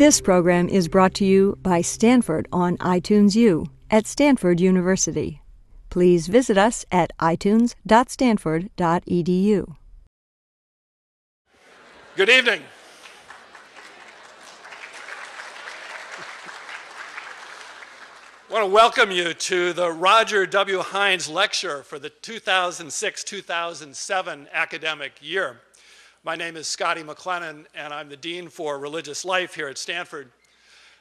This program is brought to you by Stanford on iTunes U at Stanford University. Please visit us at itunes.stanford.edu. Good evening. I want to welcome you to the Roger W. Heyns Lecture for the 2006 2007 academic year. My name is Scotty McLennan, and I'm the Dean for Religious Life here at Stanford.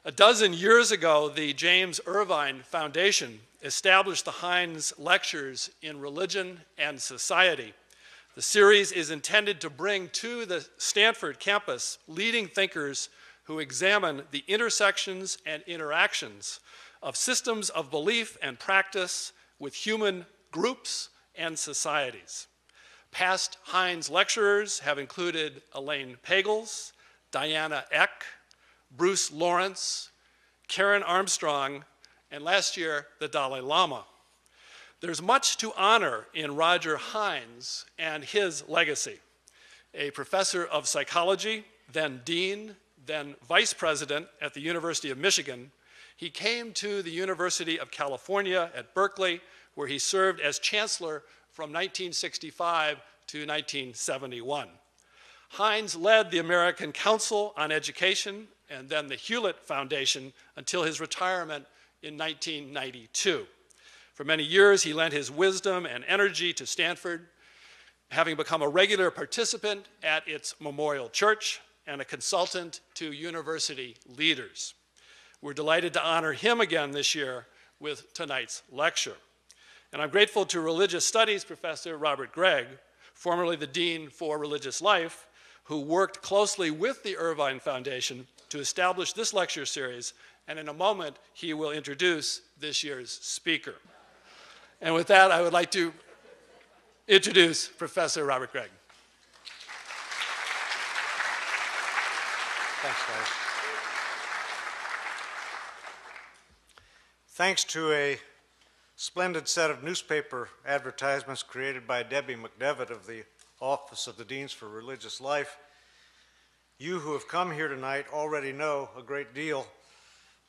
A dozen years ago, the James Irvine Foundation established the Heyns Lectures in Religion and Society. The series is intended to bring to the Stanford campus leading thinkers who examine the intersections and interactions of systems of belief and practice with human groups and societies. Past Heyns lecturers have included Elaine Pagels, Diana Eck, Bruce Lawrence, Karen Armstrong, and last year, the Dalai Lama. There's much to honor in Roger Heyns and his legacy. A professor of psychology, then dean, then vice president at the University of Michigan, he came to the University of California at Berkeley, where he served as chancellor from 1965 to 1971. Heyns led the American Council on Education and then the Hewlett Foundation until his retirement in 1992. For many years, he lent his wisdom and energy to Stanford, having become a regular participant at its Memorial Church and a consultant to university leaders. We're delighted to honor him again this year with tonight's lecture. And I'm grateful to religious studies professor Robert Gregg, formerly the Dean for Religious Life, who worked closely with the Irvine Foundation to establish this lecture series. And in a moment, he will introduce this year's speaker. And with that, I would like to introduce Professor Robert Gregg. Thanks, guys. Thanks to a splendid set of newspaper advertisements created by Debbie McDevitt of the Office of the Deans for Religious Life. You who have come here tonight already know a great deal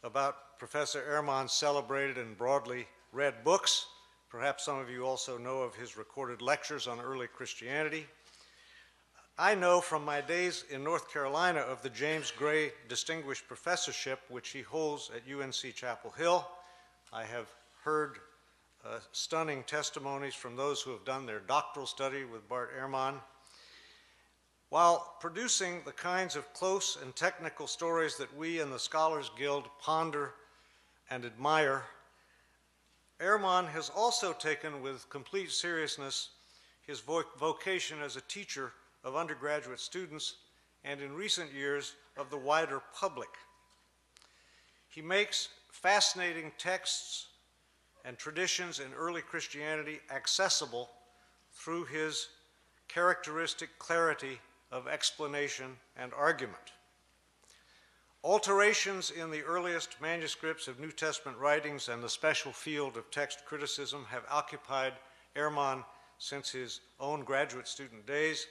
about Professor Ehrman's celebrated and broadly read books. Perhaps some of you also know of his recorded lectures on early Christianity. I know from my days in North Carolina of the James Gray Distinguished Professorship, which he holds at UNC Chapel Hill. I have heard uh, stunning testimonies from those who have done their doctoral study with Bart Ehrman. While producing the kinds of close and technical stories that we in the Scholars Guild ponder and admire, Ehrman has also taken with complete seriousness his vo vocation as a teacher of undergraduate students and in recent years of the wider public. He makes fascinating texts and traditions in early Christianity accessible through his characteristic clarity of explanation and argument. Alterations in the earliest manuscripts of New Testament writings and the special field of text criticism have occupied Ehrman since his own graduate student days,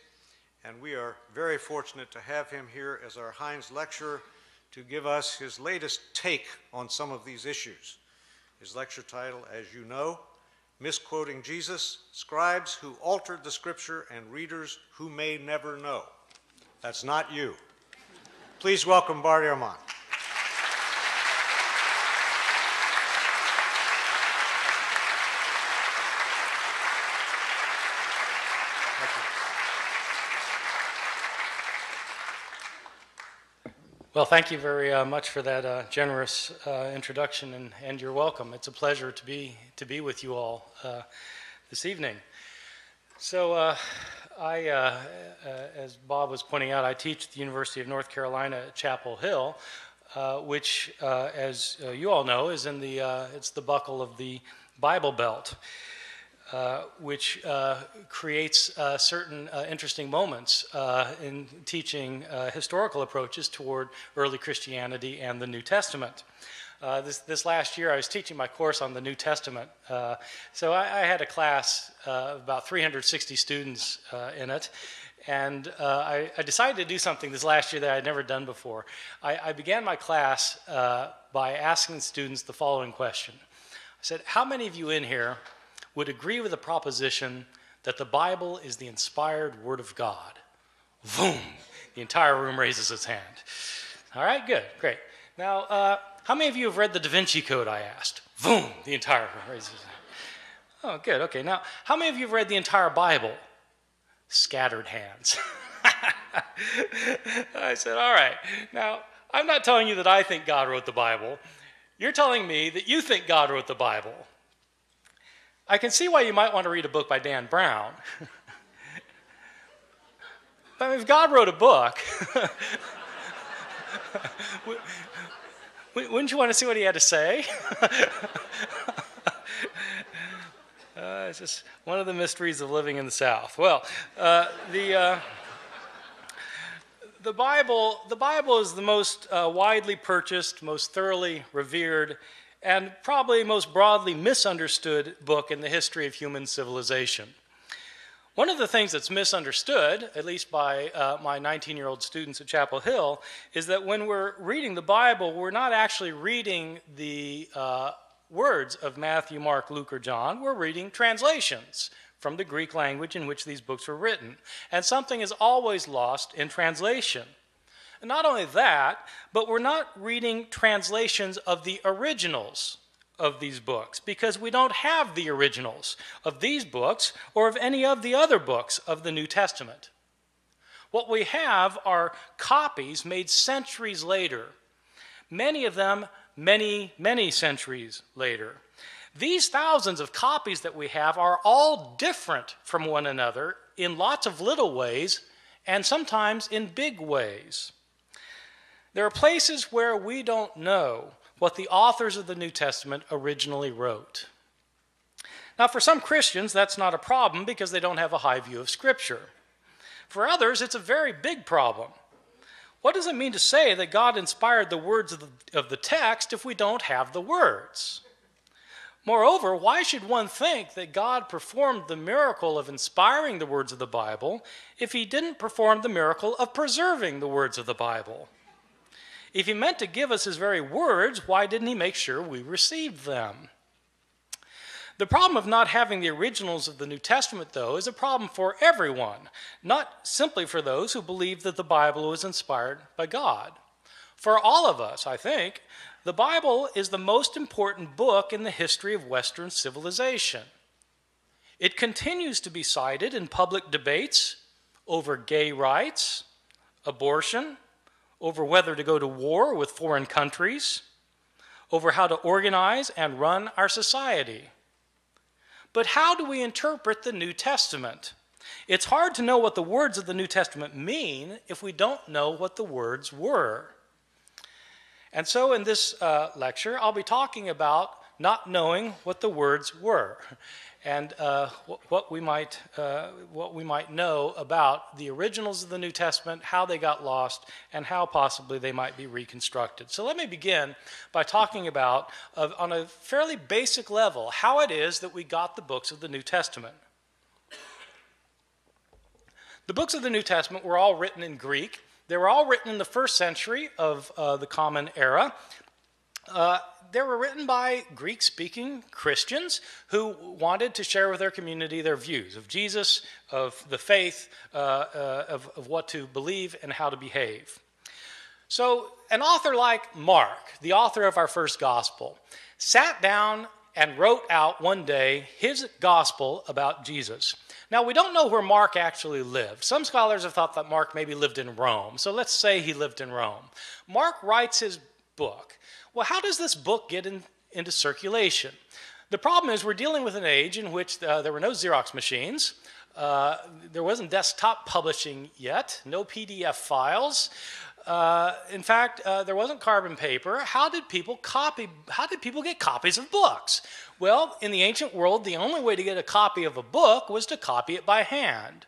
and we are very fortunate to have him here as our Heyns lecturer to give us his latest take on some of these issues. His lecture title, as you know, Misquoting Jesus, Scribes Who Altered the Scripture and Readers Who May Never Know. That's not you. Please welcome Bart Ehrman. Well, thank you very uh, much for that uh, generous uh, introduction, and, and you're welcome. It's a pleasure to be to be with you all uh, this evening. So, uh, I, uh, as Bob was pointing out, I teach at the University of North Carolina at Chapel Hill, which, as you all know, is in the it's the buckle of the Bible Belt. Uh, which uh, creates uh, certain uh, interesting moments uh, in teaching historical approaches toward early Christianity and the New Testament. This, this last year, I was teaching my course on the New Testament. So I, I, had a class of about 360 students in it. And I, I, decided to do something this last year that I had never done before. I, I began my class by asking the students the following question I said, How many of you in here would agree with the proposition that the Bible is the inspired Word of God? Boom! The entire room raises its hand. All right, good, great. Now, uh, how many of you have read the Da Vinci Code? I asked. Boom! The entire room raises its hand. Oh, good, okay. Now, how many of you have read the entire Bible? Scattered hands. I said, all right. Now, I'm not telling you that I think God wrote the Bible. You're telling me that you think God wrote the Bible. I can see why you might want to read a book by Dan Brown. but if God wrote a book, wouldn't you want to see what he had to say? Uh, it's just one of the mysteries of living in the South. Well, uh, the, uh, the, Bible, the Bible is the most uh, widely purchased, most thoroughly revered, and probably most broadly misunderstood book in the history of human civilization. One of the things that's misunderstood, at least by uh, my 19 year old students at Chapel Hill, is that when we're reading the Bible, we're not actually reading the uh, words of Matthew, Mark, Luke, or John. We're reading translations from the Greek language in which these books were written. And something is always lost in translation. Not only that, but we're not reading translations of the originals of these books because we don't have the originals of these books or of any of the other books of the New Testament. What we have are copies made centuries later, many of them many, many centuries later. These thousands of copies that we have are all different from one another in lots of little ways and sometimes in big ways. There are places where we don't know what the authors of the New Testament originally wrote. Now, for some Christians, that's not a problem because they don't have a high view of Scripture. For others, it's a very big problem what does it mean to say that God inspired the words of the, of the text if we don't have the words? Moreover, why should one think that God performed the miracle of inspiring the words of the Bible if he didn't perform the miracle of preserving the words of the Bible? If he meant to give us his very words, why didn't he make sure we received them? The problem of not having the originals of the New Testament, though, is a problem for everyone, not simply for those who believe that the Bible was inspired by God. For all of us, I think, the Bible is the most important book in the history of Western civilization. It continues to be cited in public debates over gay rights, abortion, over whether to go to war with foreign countries, over how to organize and run our society. But how do we interpret the New Testament? It's hard to know what the words of the New Testament mean if we don't know what the words were. And so, in this uh, lecture, I'll be talking about not knowing what the words were and uh, what, we might, uh, what we might know about the originals of the New Testament, how they got lost, and how possibly they might be reconstructed. So let me begin by talking about, uh, on a fairly basic level, how it is that we got the books of the New Testament. The books of the New Testament were all written in Greek. They were all written in the first century of uh, the Common Era. They were written by Greek speaking Christians who wanted to share with their community their views of Jesus, of the faith, uh, uh, of, of what to believe, and how to behave. So, an author like Mark, the author of our first gospel, sat down and wrote out one day his gospel about Jesus. Now, we don't know where Mark actually lived. Some scholars have thought that Mark maybe lived in Rome. So let's say he lived in Rome. Mark writes his book well, how does this book get in, into circulation? The problem is we're dealing with an age in which uh, there were no Xerox machines. Uh, there wasn't desktop publishing yet, no PDF files. Uh, in fact, uh, there wasn't carbon paper. How did people copy? How did people get copies of books? Well, in the ancient world, the only way to get a copy of a book was to copy it by hand.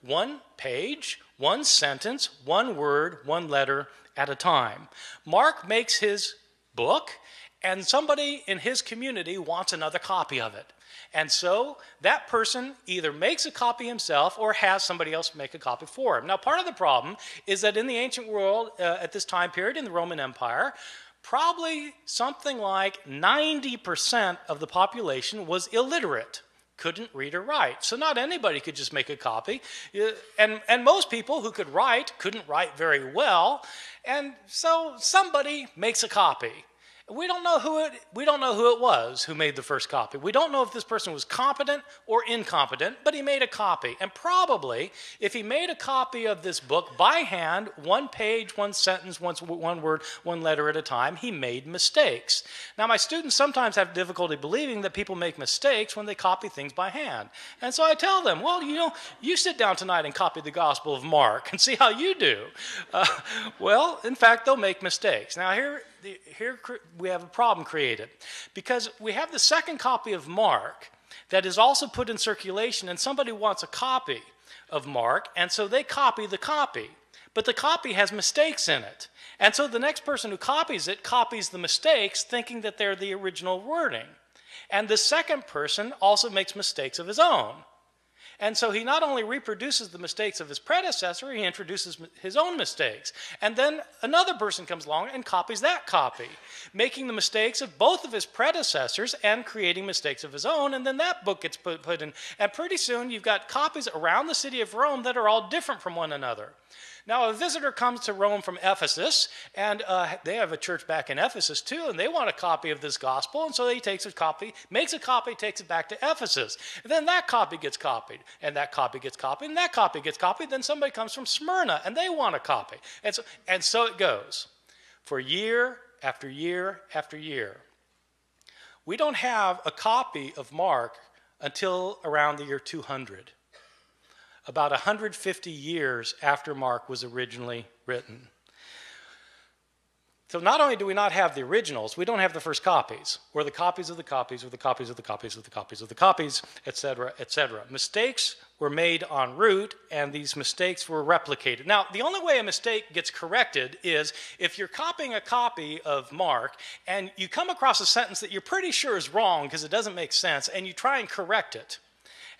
One page, one sentence, one word, one letter at a time. Mark makes his book, and somebody in his community wants another copy of it. And so that person either makes a copy himself or has somebody else make a copy for him. Now, part of the problem is that in the ancient world, uh, at this time period in the Roman Empire, probably something like 90% of the population was illiterate couldn't read or write. So not anybody could just make a copy. And, and most people who could write couldn't write very well. And so somebody makes a copy. We don't know who it we don't know who it was who made the first copy. We don't know if this person was competent or incompetent, but he made a copy. And probably if he made a copy of this book by hand, one page, one sentence, one, one word, one letter at a time, he made mistakes. Now my students sometimes have difficulty believing that people make mistakes when they copy things by hand. And so I tell them, well, you know, you sit down tonight and copy the Gospel of Mark and see how you do. Uh, well, in fact, they'll make mistakes. Now here here we have a problem created because we have the second copy of Mark that is also put in circulation, and somebody wants a copy of Mark, and so they copy the copy. But the copy has mistakes in it. And so the next person who copies it copies the mistakes, thinking that they're the original wording. And the second person also makes mistakes of his own. And so he not only reproduces the mistakes of his predecessor, he introduces his own mistakes. And then another person comes along and copies that copy, making the mistakes of both of his predecessors and creating mistakes of his own. And then that book gets put, put in. And pretty soon you've got copies around the city of Rome that are all different from one another. Now, a visitor comes to Rome from Ephesus, and uh, they have a church back in Ephesus too, and they want a copy of this gospel, and so he takes a copy, makes a copy, takes it back to Ephesus. And then that copy gets copied, and that copy gets copied, and that copy gets copied. Then somebody comes from Smyrna, and they want a copy. And so, and so it goes for year after year after year. We don't have a copy of Mark until around the year 200 about 150 years after Mark was originally written. So not only do we not have the originals, we don't have the first copies, or the copies of the copies, or the copies of the copies of the copies of the copies, etc., etc. Mistakes were made en route, and these mistakes were replicated. Now, the only way a mistake gets corrected is if you're copying a copy of Mark, and you come across a sentence that you're pretty sure is wrong because it doesn't make sense, and you try and correct it.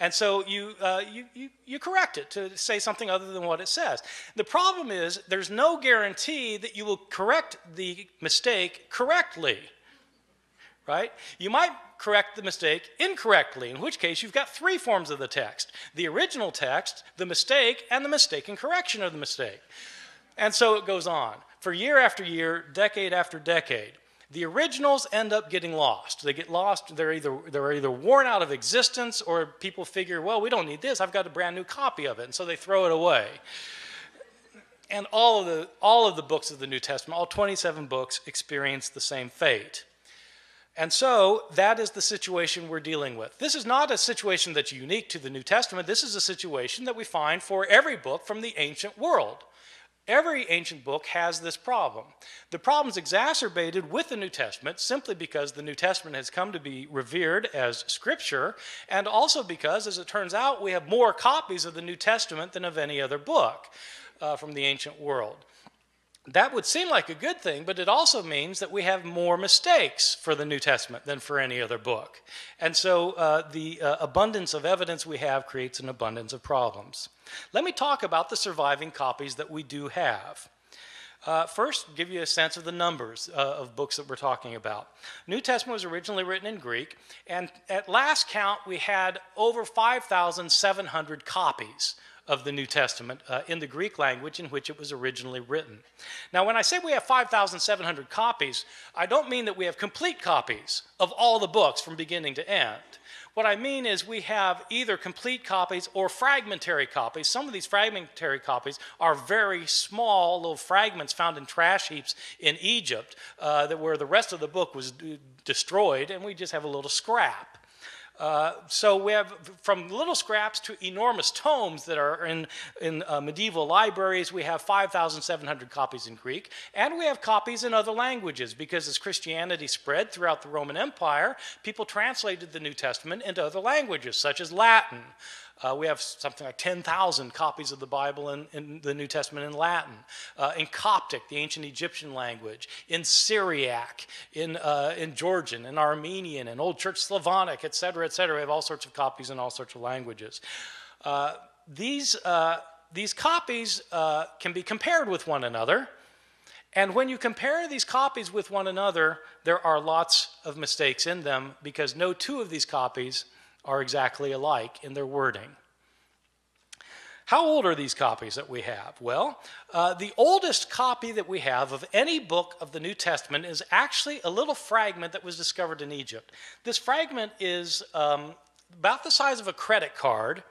And so you, uh, you, you, you correct it to say something other than what it says. The problem is there's no guarantee that you will correct the mistake correctly, right? You might correct the mistake incorrectly, in which case you've got three forms of the text the original text, the mistake, and the mistaken correction of the mistake. And so it goes on for year after year, decade after decade the originals end up getting lost. They get lost. They're either they're either worn out of existence, or people figure, well, we don't need this. I've got a brand new copy of it, and so they throw it away. And all of the all of the books of the New Testament, all 27 books, experience the same fate. And so that is the situation we're dealing with. This is not a situation that's unique to the New Testament. This is a situation that we find for every book from the ancient world. Every ancient book has this problem. The problem is exacerbated with the New Testament simply because the New Testament has come to be revered as scripture, and also because, as it turns out, we have more copies of the New Testament than of any other book uh, from the ancient world that would seem like a good thing, but it also means that we have more mistakes for the New Testament than for any other book. And so uh, the uh, abundance of evidence we have creates an abundance of problems. Let me talk about the surviving copies that we do have. Uh, first, give you a sense of the numbers uh, of books that we're talking about. New Testament was originally written in Greek, and at last count, we had over 5,700 copies of the New Testament uh, in the Greek language in which it was originally written. Now, when I say we have 5,700 copies, I don't mean that we have complete copies of all the books from beginning to end. What I mean is we have either complete copies or fragmentary copies. Some of these fragmentary copies are very small little fragments found in trash heaps in Egypt uh, that where the rest of the book was destroyed, and we just have a little scrap. Uh, so we have from little scraps to enormous tomes that are in, in uh, medieval libraries. We have 5,700 copies in Greek, and we have copies in other languages because as Christianity spread throughout the Roman Empire, people translated the New Testament into other languages, such as Latin. Uh, we have something like 10,000 copies of the Bible in, in, the New Testament in Latin, uh, in Coptic, the ancient Egyptian language, in Syriac, in, uh, in Georgian, in Armenian, in Old Church Slavonic, et cetera, et cetera. We have all sorts of copies in all sorts of languages. Uh, these, uh, these copies uh, can be compared with one another. And when you compare these copies with one another, there are lots of mistakes in them because no two of these copies are exactly alike in their wording. How old are these copies that we have? Well, uh, the oldest copy that we have of any book of the New Testament is actually a little fragment that was discovered in Egypt. This fragment is um, about the size of a credit card,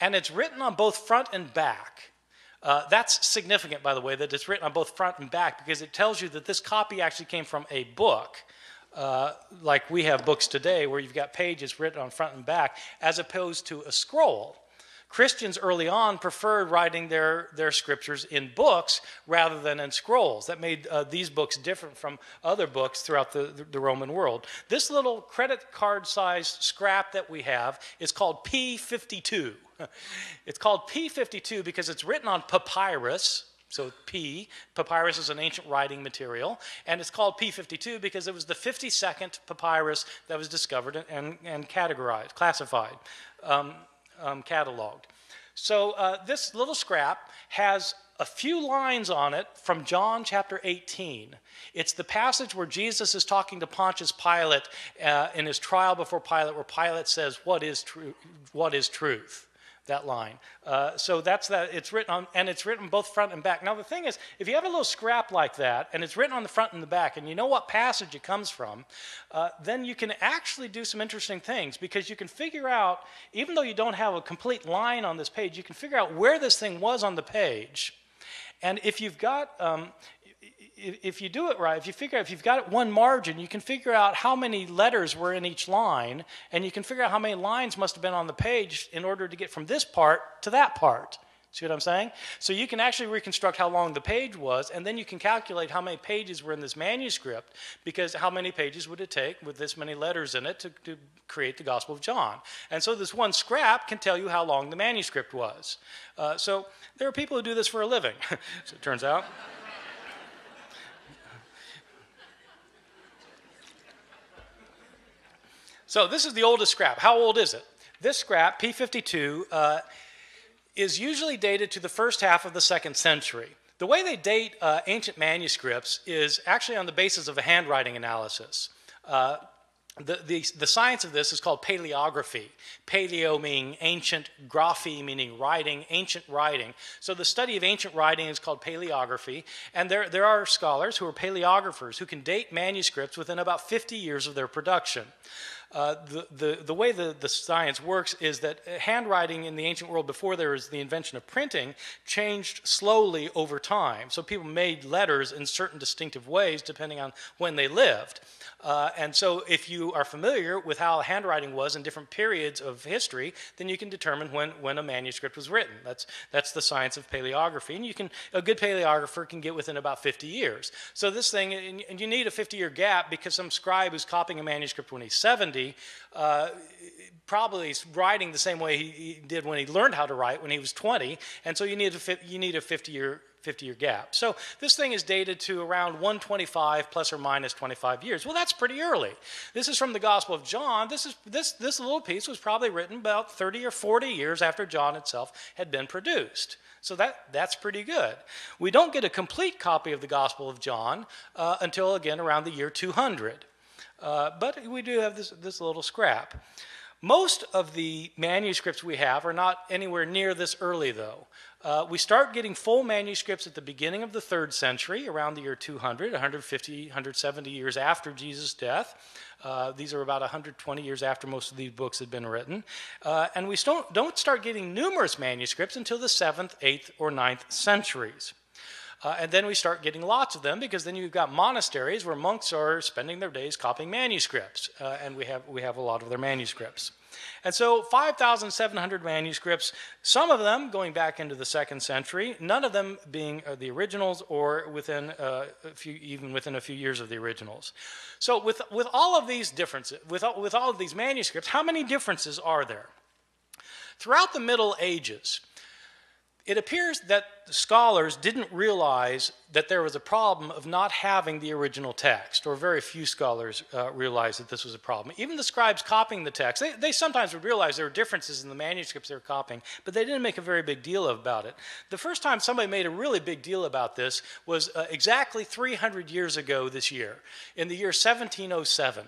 and it's written on both front and back. Uh, that's significant, by the way, that it's written on both front and back because it tells you that this copy actually came from a book, uh, like we have books today where you've got pages written on front and back, as opposed to a scroll. Christians early on preferred writing their, their scriptures in books rather than in scrolls. That made uh, these books different from other books throughout the, the, the Roman world. This little credit card sized scrap that we have is called P52. it's called P52 because it's written on papyrus. So P, papyrus is an ancient writing material, and it's called P52 because it was the 52nd papyrus that was discovered and, and categorized, classified. Um, um, cataloged. So uh, this little scrap has a few lines on it from John chapter 18. It's the passage where Jesus is talking to Pontius Pilate uh, in his trial before Pilate, where Pilate says, "What is true? What is truth?" That line. Uh, so that's that. It's written on, and it's written both front and back. Now the thing is, if you have a little scrap like that, and it's written on the front and the back, and you know what passage it comes from, uh, then you can actually do some interesting things because you can figure out, even though you don't have a complete line on this page, you can figure out where this thing was on the page. And if you've got, um, if you do it right, if you figure out, if you've got one margin, you can figure out how many letters were in each line, and you can figure out how many lines must have been on the page in order to get from this part to that part. See what I'm saying? So you can actually reconstruct how long the page was, and then you can calculate how many pages were in this manuscript, because how many pages would it take with this many letters in it to, to create the Gospel of John? And so this one scrap can tell you how long the manuscript was. Uh, so there are people who do this for a living, so it turns out. So this is the oldest scrap. How old is it? This scrap, P52, uh, is usually dated to the first half of the second century. The way they date uh, ancient manuscripts is actually on the basis of a handwriting analysis. Uh, the, the, the, science of this is called paleography. Paleo meaning ancient, graphy meaning writing, ancient writing. So the study of ancient writing is called paleography. And there, there are scholars who are paleographers who can date manuscripts within about 50 years of their production. Uh, the, the, the way the, the science works is that handwriting in the ancient world before there was the invention of printing changed slowly over time. So people made letters in certain distinctive ways depending on when they lived. Uh, and so, if you are familiar with how handwriting was in different periods of history, then you can determine when, when a manuscript was written. That's, that's the science of paleography. And you can, a good paleographer can get within about 50 years. So, this thing, and you need a 50 year gap because some scribe who's copying a manuscript when he's 70 uh, probably writing the same way he, he, did when he learned how to write when he was 20. And so, you need a, you need a 50 year 50 year gap. So this thing is dated to around 125 plus or minus 25 years. Well, that's pretty early. This is from the Gospel of John. This, is, this, this little piece was probably written about 30 or 40 years after John itself had been produced. So that, that's pretty good. We don't get a complete copy of the Gospel of John uh, until, again, around the year 200. Uh, but we do have this, this little scrap. Most of the manuscripts we have are not anywhere near this early, though. Uh, we start getting full manuscripts at the beginning of the third century, around the year 200, 150, 170 years after Jesus' death. Uh, these are about 120 years after most of these books had been written. Uh, and we don't, don't start getting numerous manuscripts until the 7th, 8th, or 9th centuries. Uh, and then we start getting lots of them because then you've got monasteries where monks are spending their days copying manuscripts, uh, and we have, we have a lot of their manuscripts. And so 5,700 manuscripts, some of them going back into the second century, none of them being uh, the originals or within uh, a few, even within a few years of the originals. So with, with all of these differences, with, with all of these manuscripts, how many differences are there? Throughout the Middle Ages, it appears that scholars didn't realize that there was a problem of not having the original text, or very few scholars uh, realized that this was a problem. Even the scribes copying the text, they, they sometimes would realize there were differences in the manuscripts they were copying, but they didn't make a very big deal about it. The first time somebody made a really big deal about this was uh, exactly 300 years ago this year, in the year 1707.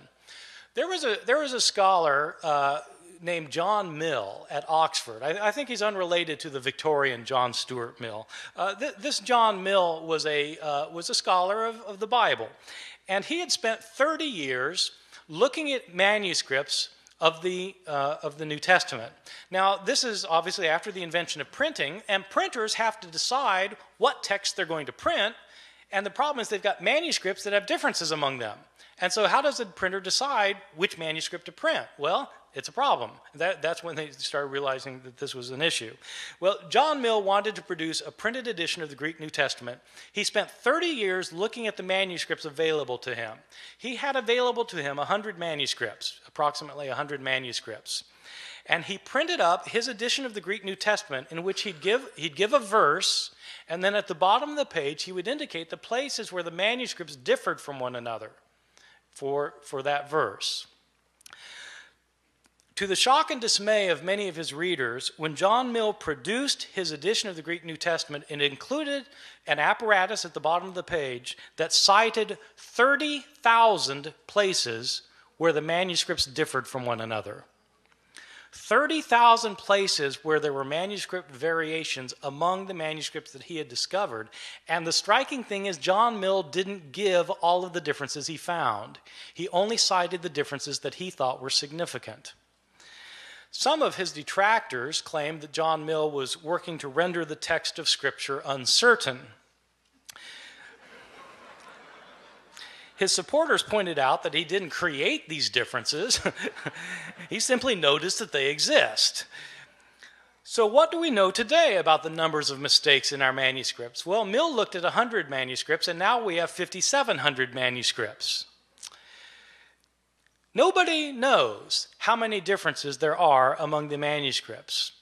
There was a, there was a scholar uh, named John Mill at Oxford. I, I, think he's unrelated to the Victorian John Stuart Mill. Uh, th this John Mill was a, uh, was a scholar of, of the Bible, and he had spent 30 years looking at manuscripts of the, uh, of the New Testament. Now, this is obviously after the invention of printing, and printers have to decide what text they're going to print, and the problem is they've got manuscripts that have differences among them. And so, how does a printer decide which manuscript to print? Well, it's a problem. That, that's when they started realizing that this was an issue. Well, John Mill wanted to produce a printed edition of the Greek New Testament. He spent 30 years looking at the manuscripts available to him. He had available to him 100 manuscripts, approximately 100 manuscripts. And he printed up his edition of the Greek New Testament in which he'd give, he'd give a verse, and then at the bottom of the page, he would indicate the places where the manuscripts differed from one another for, for that verse. To the shock and dismay of many of his readers, when John Mill produced his edition of the Greek New Testament, it included an apparatus at the bottom of the page that cited 30,000 places where the manuscripts differed from one another. 30,000 places where there were manuscript variations among the manuscripts that he had discovered. And the striking thing is, John Mill didn't give all of the differences he found, he only cited the differences that he thought were significant. Some of his detractors claimed that John Mill was working to render the text of Scripture uncertain. His supporters pointed out that he didn't create these differences, he simply noticed that they exist. So, what do we know today about the numbers of mistakes in our manuscripts? Well, Mill looked at 100 manuscripts, and now we have 5,700 manuscripts. Nobody knows how many differences there are among the manuscripts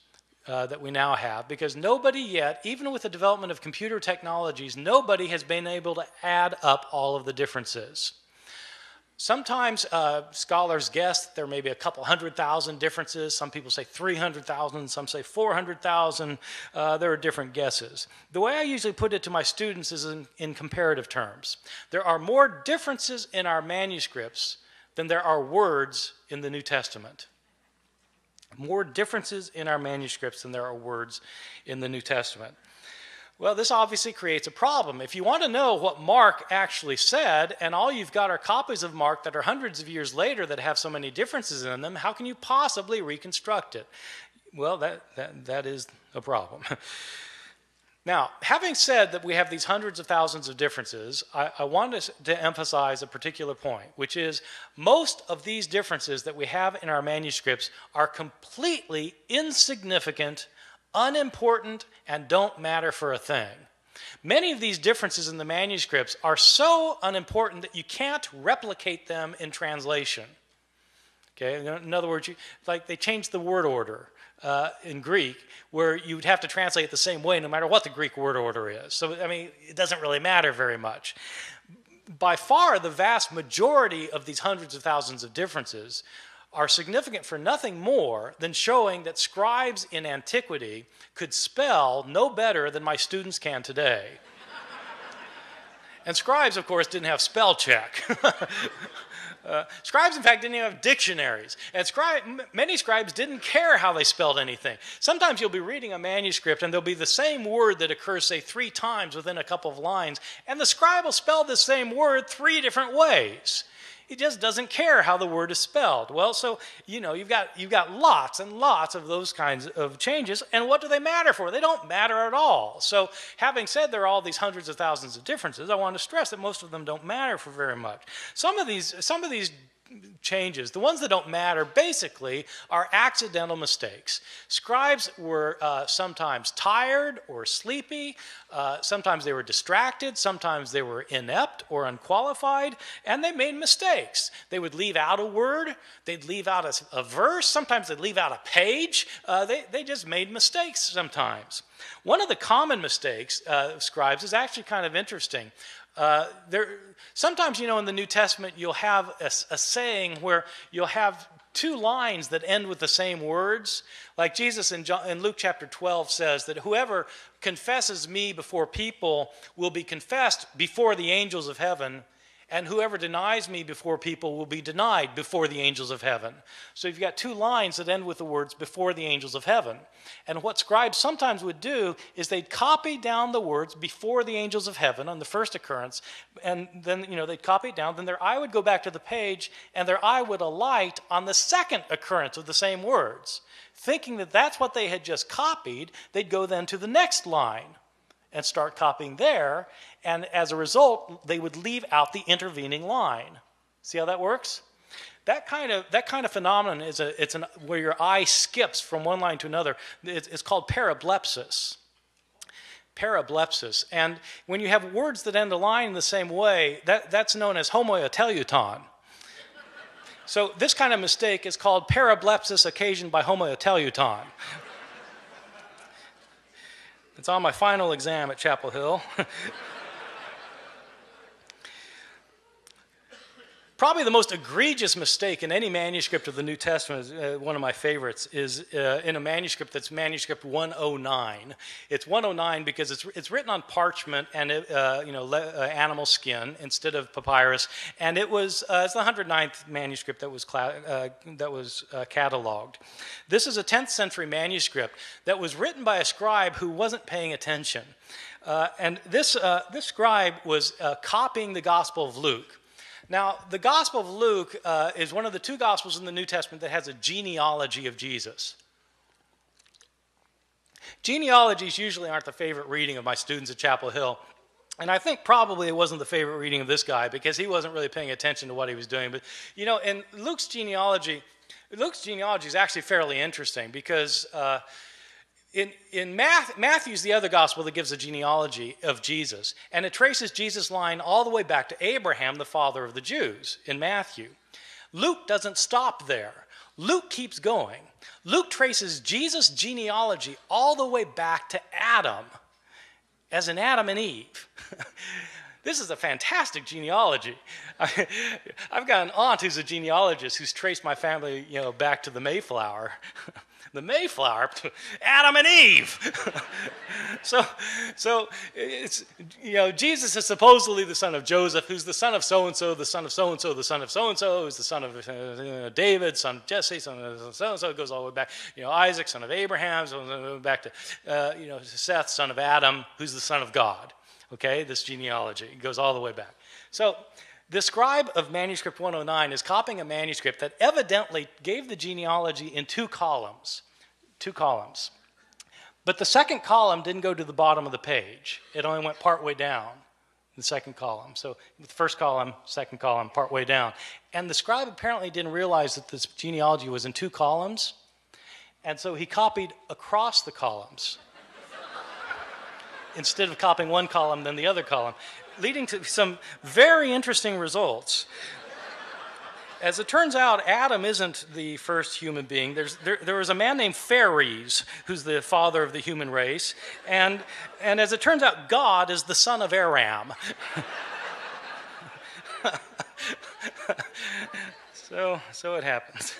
uh, that we now have because nobody yet, even with the development of computer technologies, nobody has been able to add up all of the differences. Sometimes uh, scholars guess there may be a couple hundred thousand differences. Some people say 300,000, some say 400,000. Uh, there are different guesses. The way I usually put it to my students is in, in comparative terms. There are more differences in our manuscripts than there are words in the New Testament. More differences in our manuscripts than there are words in the New Testament. Well, this obviously creates a problem. If you want to know what Mark actually said, and all you've got are copies of Mark that are hundreds of years later that have so many differences in them, how can you possibly reconstruct it? Well, that, that, that is a problem. Now, having said that we have these hundreds of thousands of differences, I, I want to, to emphasize a particular point, which is most of these differences that we have in our manuscripts are completely insignificant, unimportant, and don't matter for a thing. Many of these differences in the manuscripts are so unimportant that you can't replicate them in translation. Okay, in other words, you, like they change the word order uh, in Greek, where you'd have to translate the same way no matter what the Greek word order is. So, I mean, it doesn't really matter very much. By far, the vast majority of these hundreds of thousands of differences are significant for nothing more than showing that scribes in antiquity could spell no better than my students can today. and scribes, of course, didn't have spell check. Uh, scribes, in fact, didn't even have dictionaries. And many scribes didn't care how they spelled anything. Sometimes you'll be reading a manuscript and there'll be the same word that occurs, say, three times within a couple of lines, and the scribe will spell the same word three different ways. He just doesn't care how the word is spelled. Well, so you know you've got you've got lots and lots of those kinds of changes, and what do they matter for? They don't matter at all. So, having said there are all these hundreds of thousands of differences, I want to stress that most of them don't matter for very much. Some of these some of these changes. The ones that don't matter basically are accidental mistakes. Scribes were uh, sometimes tired or sleepy, uh, sometimes they were distracted, sometimes they were inept or unqualified, and they made mistakes. They would leave out a word, they'd leave out a, a verse, sometimes they'd leave out a page. Uh, they, they just made mistakes sometimes. One of the common mistakes uh, of scribes is actually kind of interesting. Uh, there, sometimes, you know, in the New Testament, you'll have a, a, saying where you'll have two lines that end with the same words. Like Jesus in, John, in Luke chapter 12 says that whoever confesses me before people will be confessed before the angels of heaven and whoever denies me before people will be denied before the angels of heaven. So you've got two lines that end with the words before the angels of heaven. And what scribes sometimes would do is they'd copy down the words before the angels of heaven on the first occurrence, and then you know they'd copy it down, then their eye would go back to the page, and their eye would alight on the second occurrence of the same words. Thinking that that's what they had just copied, they'd go then to the next line and start copying there. And as a result, they would leave out the intervening line. See how that works? That kind of, that kind of phenomenon is a, it's an, where your eye skips from one line to another. It's, it's called parablepsis. Parablepsis. And when you have words that end a line in the same way, that, that's known as homoteleuton. So this kind of mistake is called parablepsis occasioned by homoteleuton. It's on my final exam at Chapel Hill. Probably the most egregious mistake in any manuscript of the New Testament, uh, one of my favorites, is uh, in a manuscript that's manuscript 109. It's 109 because it's, it's written on parchment and it, uh, you know le, uh, animal skin instead of papyrus, and it was uh, it's the 109th manuscript that was uh, that was cataloged. This is a 10th century manuscript that was written by a scribe who wasn't paying attention, and this this scribe was copying the Gospel of Luke. Now, the Gospel of Luke uh, is one of the two Gospels in the New Testament that has a genealogy of Jesus. Genealogies usually aren't the favorite reading of my students at Chapel Hill. And I think probably it wasn't the favorite reading of this guy because he wasn't really paying attention to what he was doing. But, you know, in Luke's genealogy, Luke's genealogy is actually fairly interesting because uh, in, in Matthew, Matthew's the other gospel that gives a genealogy of Jesus, and it traces Jesus' line all the way back to Abraham, the father of the Jews, in Matthew. Luke doesn't stop there. Luke keeps going. Luke traces Jesus' genealogy all the way back to Adam, as in Adam and Eve. this is a fantastic genealogy. I, have got an aunt who's a genealogist who's traced my family, you know, back to the Mayflower. the Mayflower, Adam and Eve. so, so it's you know Jesus is supposedly the son of Joseph, who's the son of so and so, the son of so and so, the son of so and so, who's the son of uh, David, son of Jesse, son of so and so. It goes all the way back. You know Isaac, son of Abraham, so back to uh, you know Seth, son of Adam, who's the son of God. Okay, this genealogy goes all the way back. So the scribe of manuscript 109 is copying a manuscript that evidently gave the genealogy in two columns. Two columns. But the second column didn't go to the bottom of the page, it only went partway down. The second column. So the first column, second column, partway down. And the scribe apparently didn't realize that this genealogy was in two columns. And so he copied across the columns instead of copying one column, then the other column leading to some very interesting results. As it turns out, Adam isn't the first human being. There's, there, there was a man named Phares, who's the father of the human race. And, and as it turns out, God is the son of Aram. so, so it happens.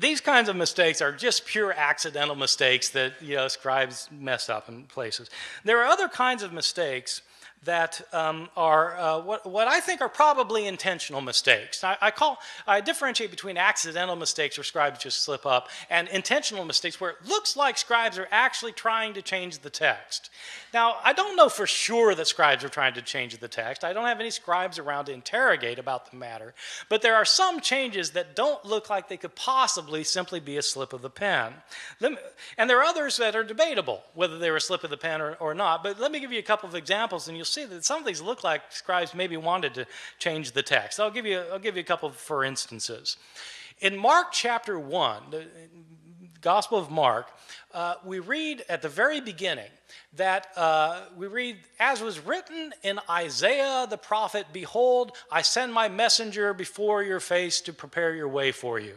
These kinds of mistakes are just pure accidental mistakes that you know, scribes mess up in places. There are other kinds of mistakes that um, are uh, what, what I think are probably intentional mistakes. I, I, call, I differentiate between accidental mistakes where scribes just slip up and intentional mistakes where it looks like scribes are actually trying to change the text. Now, I don't know for sure that scribes are trying to change the text. I don't have any scribes around to interrogate about the matter. But there are some changes that don't look like they could possibly simply be a slip of the pen. Me, and there are others that are debatable, whether they were a slip of the pen or, or not. But let me give you a couple of examples and you'll see that some of these look like scribes maybe wanted to change the text. I'll give you, I'll give you a couple for instances. In Mark chapter 1, the Gospel of Mark, uh, we read at the very beginning that uh, we read, as was written in Isaiah the prophet, Behold, I send my messenger before your face to prepare your way for you.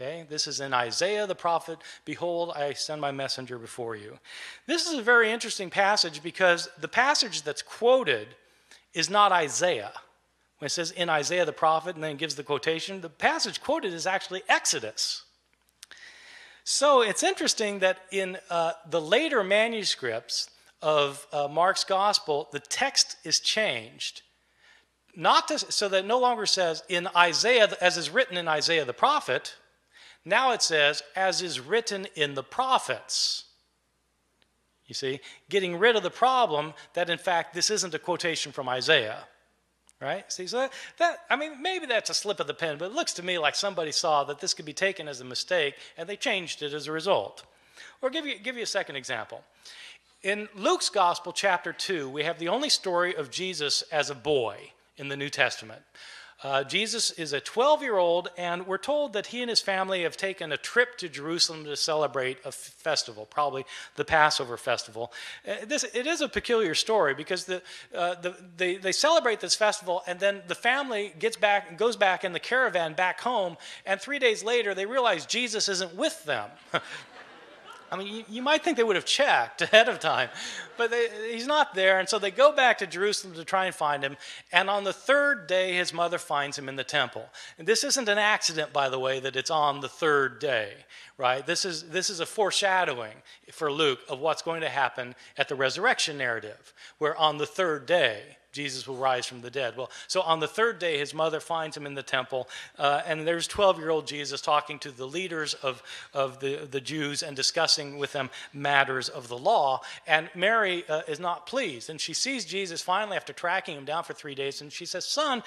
Okay, this is in Isaiah the prophet, Behold, I send my messenger before you. This is a very interesting passage because the passage that's quoted is not Isaiah. When it says in Isaiah the prophet and then gives the quotation, the passage quoted is actually Exodus. So it's interesting that in uh, the later manuscripts of uh, Mark's gospel, the text is changed. Not to, so that no longer says in Isaiah, as is written in Isaiah the prophet, now it says, as is written in the prophets. You see, getting rid of the problem that in fact this isn't a quotation from Isaiah right? See, so that, that, I mean, maybe that's a slip of the pen, but it looks to me like somebody saw that this could be taken as a mistake and they changed it as a result. Or give you, give you a second example. In Luke's Gospel, chapter 2, we have the only story of Jesus as a boy in the New Testament. Uh, Jesus is a 12 year old, and we're told that he and his family have taken a trip to Jerusalem to celebrate a festival, probably the Passover festival. Uh, this, it is a peculiar story because the, uh, the, they, they celebrate this festival, and then the family gets back, goes back in the caravan back home, and three days later they realize Jesus isn't with them. I mean, you, you, might think they would have checked ahead of time, but they, he's not there. And so they go back to Jerusalem to try and find him. And on the third day, his mother finds him in the temple. And this isn't an accident, by the way, that it's on the third day, right? This is, this is a foreshadowing for Luke of what's going to happen at the resurrection narrative, where on the third day, Jesus will rise from the dead. Well, so on the third day, his mother finds him in the temple, uh, and there's 12 year old Jesus talking to the leaders of, of the, the Jews and discussing with them matters of the law. And Mary uh, is not pleased, and she sees Jesus finally after tracking him down for three days, and she says, Son,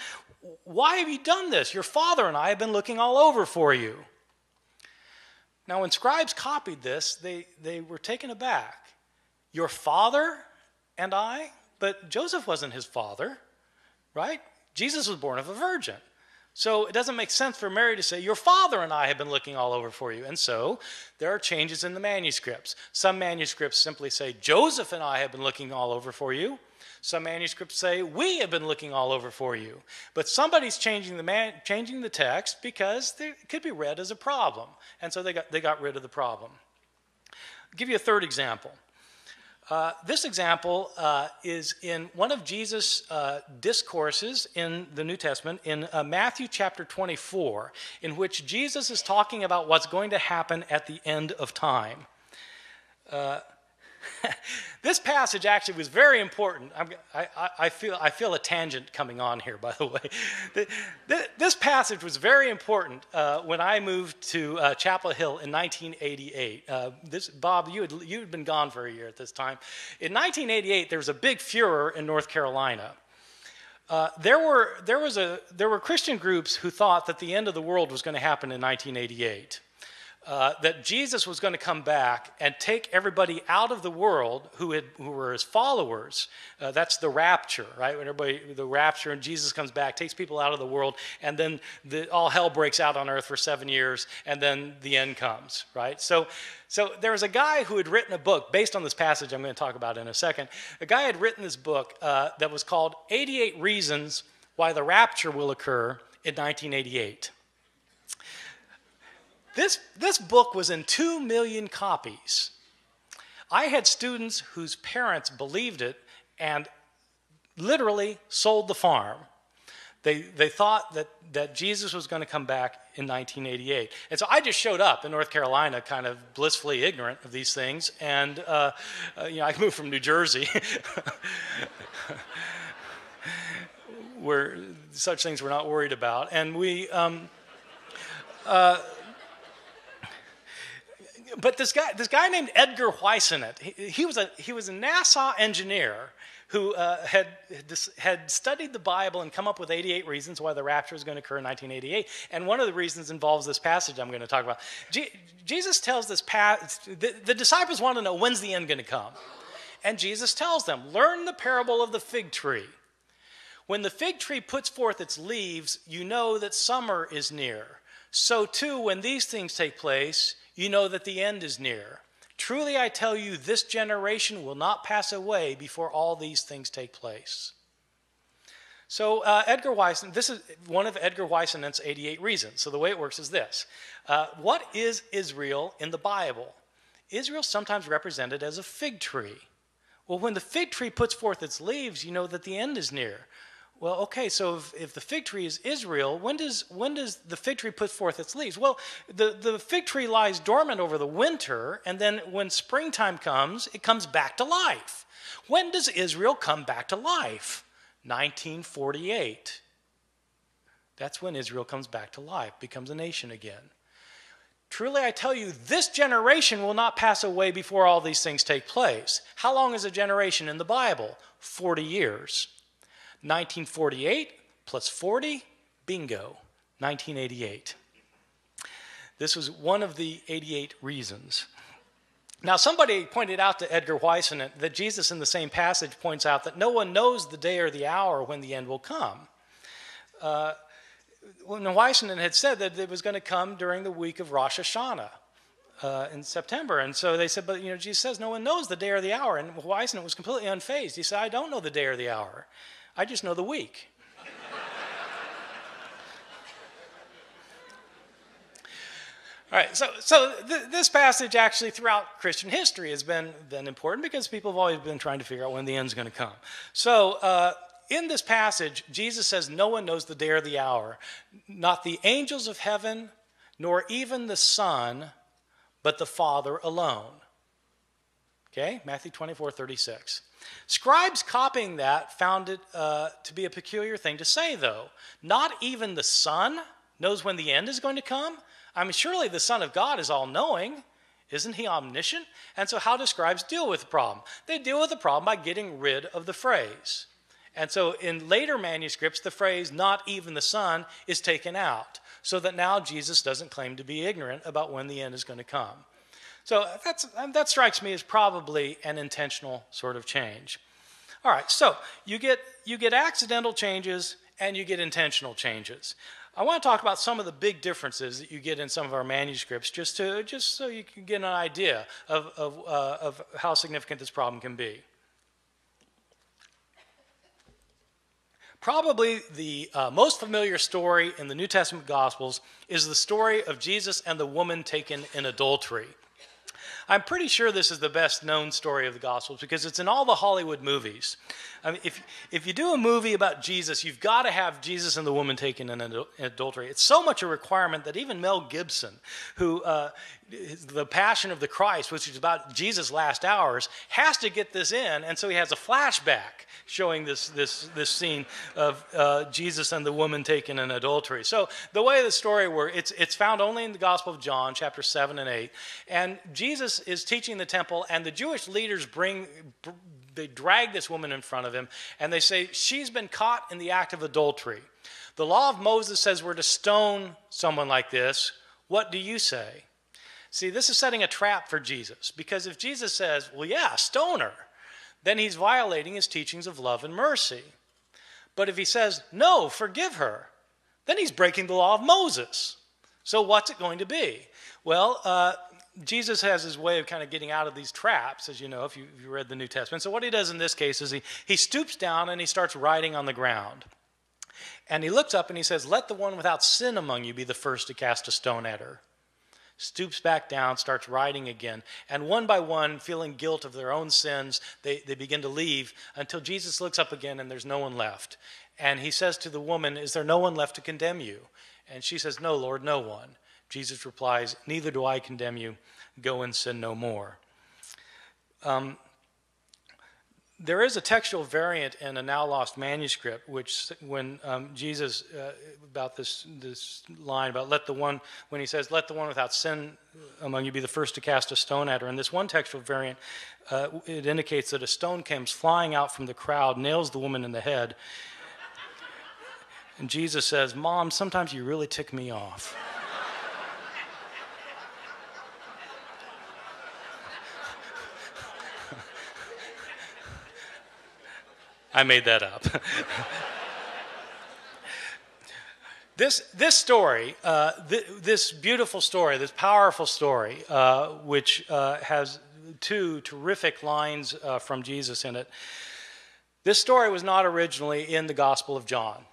why have you done this? Your father and I have been looking all over for you. Now, when scribes copied this, they, they were taken aback. Your father and I? But Joseph wasn't his father, right? Jesus was born of a virgin. So it doesn't make sense for Mary to say, Your father and I have been looking all over for you. And so there are changes in the manuscripts. Some manuscripts simply say, Joseph and I have been looking all over for you. Some manuscripts say, We have been looking all over for you. But somebody's changing the, man, changing the text because it could be read as a problem. And so they got, they got rid of the problem. I'll give you a third example. Uh, this example uh, is in one of Jesus' uh, discourses in the New Testament, in uh, Matthew chapter 24, in which Jesus is talking about what's going to happen at the end of time. This passage actually was very important. I, I, I, feel, I feel a tangent coming on here, by the way. this passage was very important uh, when I moved to uh, Chapel Hill in 1988. Uh, this, Bob, you had, you had been gone for a year at this time. In 1988, there was a big furor in North Carolina. Uh, there, were, there, was a, there were Christian groups who thought that the end of the world was going to happen in 1988 uh, that Jesus was going to come back and take everybody out of the world who, had, who were his followers. Uh, that's the rapture, right? When everybody, the rapture, and Jesus comes back, takes people out of the world, and then the, all hell breaks out on earth for seven years, and then the end comes, right? So, so there was a guy who had written a book based on this passage I'm going to talk about in a second. A guy had written this book uh, that was called 88 Reasons Why the Rapture Will Occur in 1988. This, this book was in 2 million copies. I had students whose parents believed it and literally sold the farm. They, they thought that, that Jesus was going to come back in 1988. And so I just showed up in North Carolina, kind of blissfully ignorant of these things. And, uh, uh, you know, I moved from New Jersey, where such things we're not worried about. And we, um, uh, but this guy, this guy named Edgar Whisenant, he, he, was a, he was a NASA engineer who uh, had, had studied the Bible and come up with 88 reasons why the rapture is going to occur in 1988. And one of the reasons involves this passage I'm going to talk about. Jesus tells this, pa- the, the disciples want to know when's the end going to come? And Jesus tells them, Learn the parable of the fig tree. When the fig tree puts forth its leaves, you know that summer is near. So, too, when these things take place, you know that the end is near. Truly, I tell you, this generation will not pass away before all these things take place. So, uh, Edgar Weiss, this is one of Edgar Whisenant's 88 reasons. So, the way it works is this uh, What is Israel in the Bible? Israel sometimes represented as a fig tree. Well, when the fig tree puts forth its leaves, you know that the end is near. Well, okay, so if, if, the fig tree is Israel, when does, when does the fig tree put forth its leaves? Well, the, the fig tree lies dormant over the winter, and then when springtime comes, it comes back to life. When does Israel come back to life? 1948. That's when Israel comes back to life, becomes a nation again. Truly, I tell you, this generation will not pass away before all these things take place. How long is a generation in the Bible? 40 years. 1948 plus 40, bingo, 1988. This was one of the 88 reasons. Now, somebody pointed out to Edgar Whisenant that Jesus, in the same passage, points out that no one knows the day or the hour when the end will come. Uh, when Whisenant had said that it was going to come during the week of Rosh Hashanah. Uh, in September. And so they said, but you know, Jesus says no one knows the day or the hour. And Whisenant was completely unfazed. He said, I don't know the day or the hour. I just know the week. All right, so, so th- this passage actually throughout Christian history has been, been important because people have always been trying to figure out when the end's going to come. So, uh, in this passage, Jesus says, No one knows the day or the hour, not the angels of heaven, nor even the Son, but the Father alone. Okay, Matthew 24, 36. Scribes copying that found it uh, to be a peculiar thing to say, though. Not even the Son knows when the end is going to come. I mean, surely the Son of God is all knowing. Isn't he omniscient? And so, how do scribes deal with the problem? They deal with the problem by getting rid of the phrase. And so, in later manuscripts, the phrase, not even the Son, is taken out, so that now Jesus doesn't claim to be ignorant about when the end is going to come. So that strikes me as probably an intentional sort of change. All right, so you get, you get accidental changes and you get intentional changes. I want to talk about some of the big differences that you get in some of our manuscripts, just to just so you can get an idea of of, uh, of how significant this problem can be. Probably the uh, most familiar story in the New Testament Gospels is the story of Jesus and the woman taken in adultery. I'm pretty sure this is the best known story of the Gospels because it's in all the Hollywood movies. I mean, if, if you do a movie about Jesus, you've got to have Jesus and the woman taken in adultery. It's so much a requirement that even Mel Gibson, who uh, the Passion of the Christ, which is about Jesus' last hours, has to get this in, and so he has a flashback showing this this this scene of uh, Jesus and the woman taken in adultery. So the way the story works, it's it's found only in the Gospel of John, chapter seven and eight, and Jesus is teaching the temple, and the Jewish leaders bring. They drag this woman in front of him and they say, She's been caught in the act of adultery. The law of Moses says we're to stone someone like this. What do you say? See, this is setting a trap for Jesus because if Jesus says, well, yeah, stone her, then he's violating his teachings of love and mercy. But if he says, no, forgive her, then he's breaking the law of Moses. So what's it going to be? Well, uh, Jesus has his way of kind of getting out of these traps, as you know, if you, if you read the New Testament. So what he does in this case is he, he stoops down and he starts writing on the ground. And he looks up and he says, Let the one without sin among you be the first to cast a stone at her stoops back down, starts writing again. And one by one, feeling guilt of their own sins, they, they begin to leave until Jesus looks up again and there's no one left. And he says to the woman, Is there no one left to condemn you? And she says, No, Lord, no one. Jesus replies, Neither do I condemn you. Go and sin no more. Um, there is a textual variant in a now lost manuscript, which when um, Jesus uh, about this this line about let the one when he says let the one without sin among you be the first to cast a stone at her. and this one textual variant, uh, it indicates that a stone comes flying out from the crowd, nails the woman in the head, and Jesus says, "Mom, sometimes you really tick me off." I made that up. this, this story, uh, th- this beautiful story, this powerful story, uh, which uh, has two terrific lines uh, from Jesus in it, this story was not originally in the Gospel of John.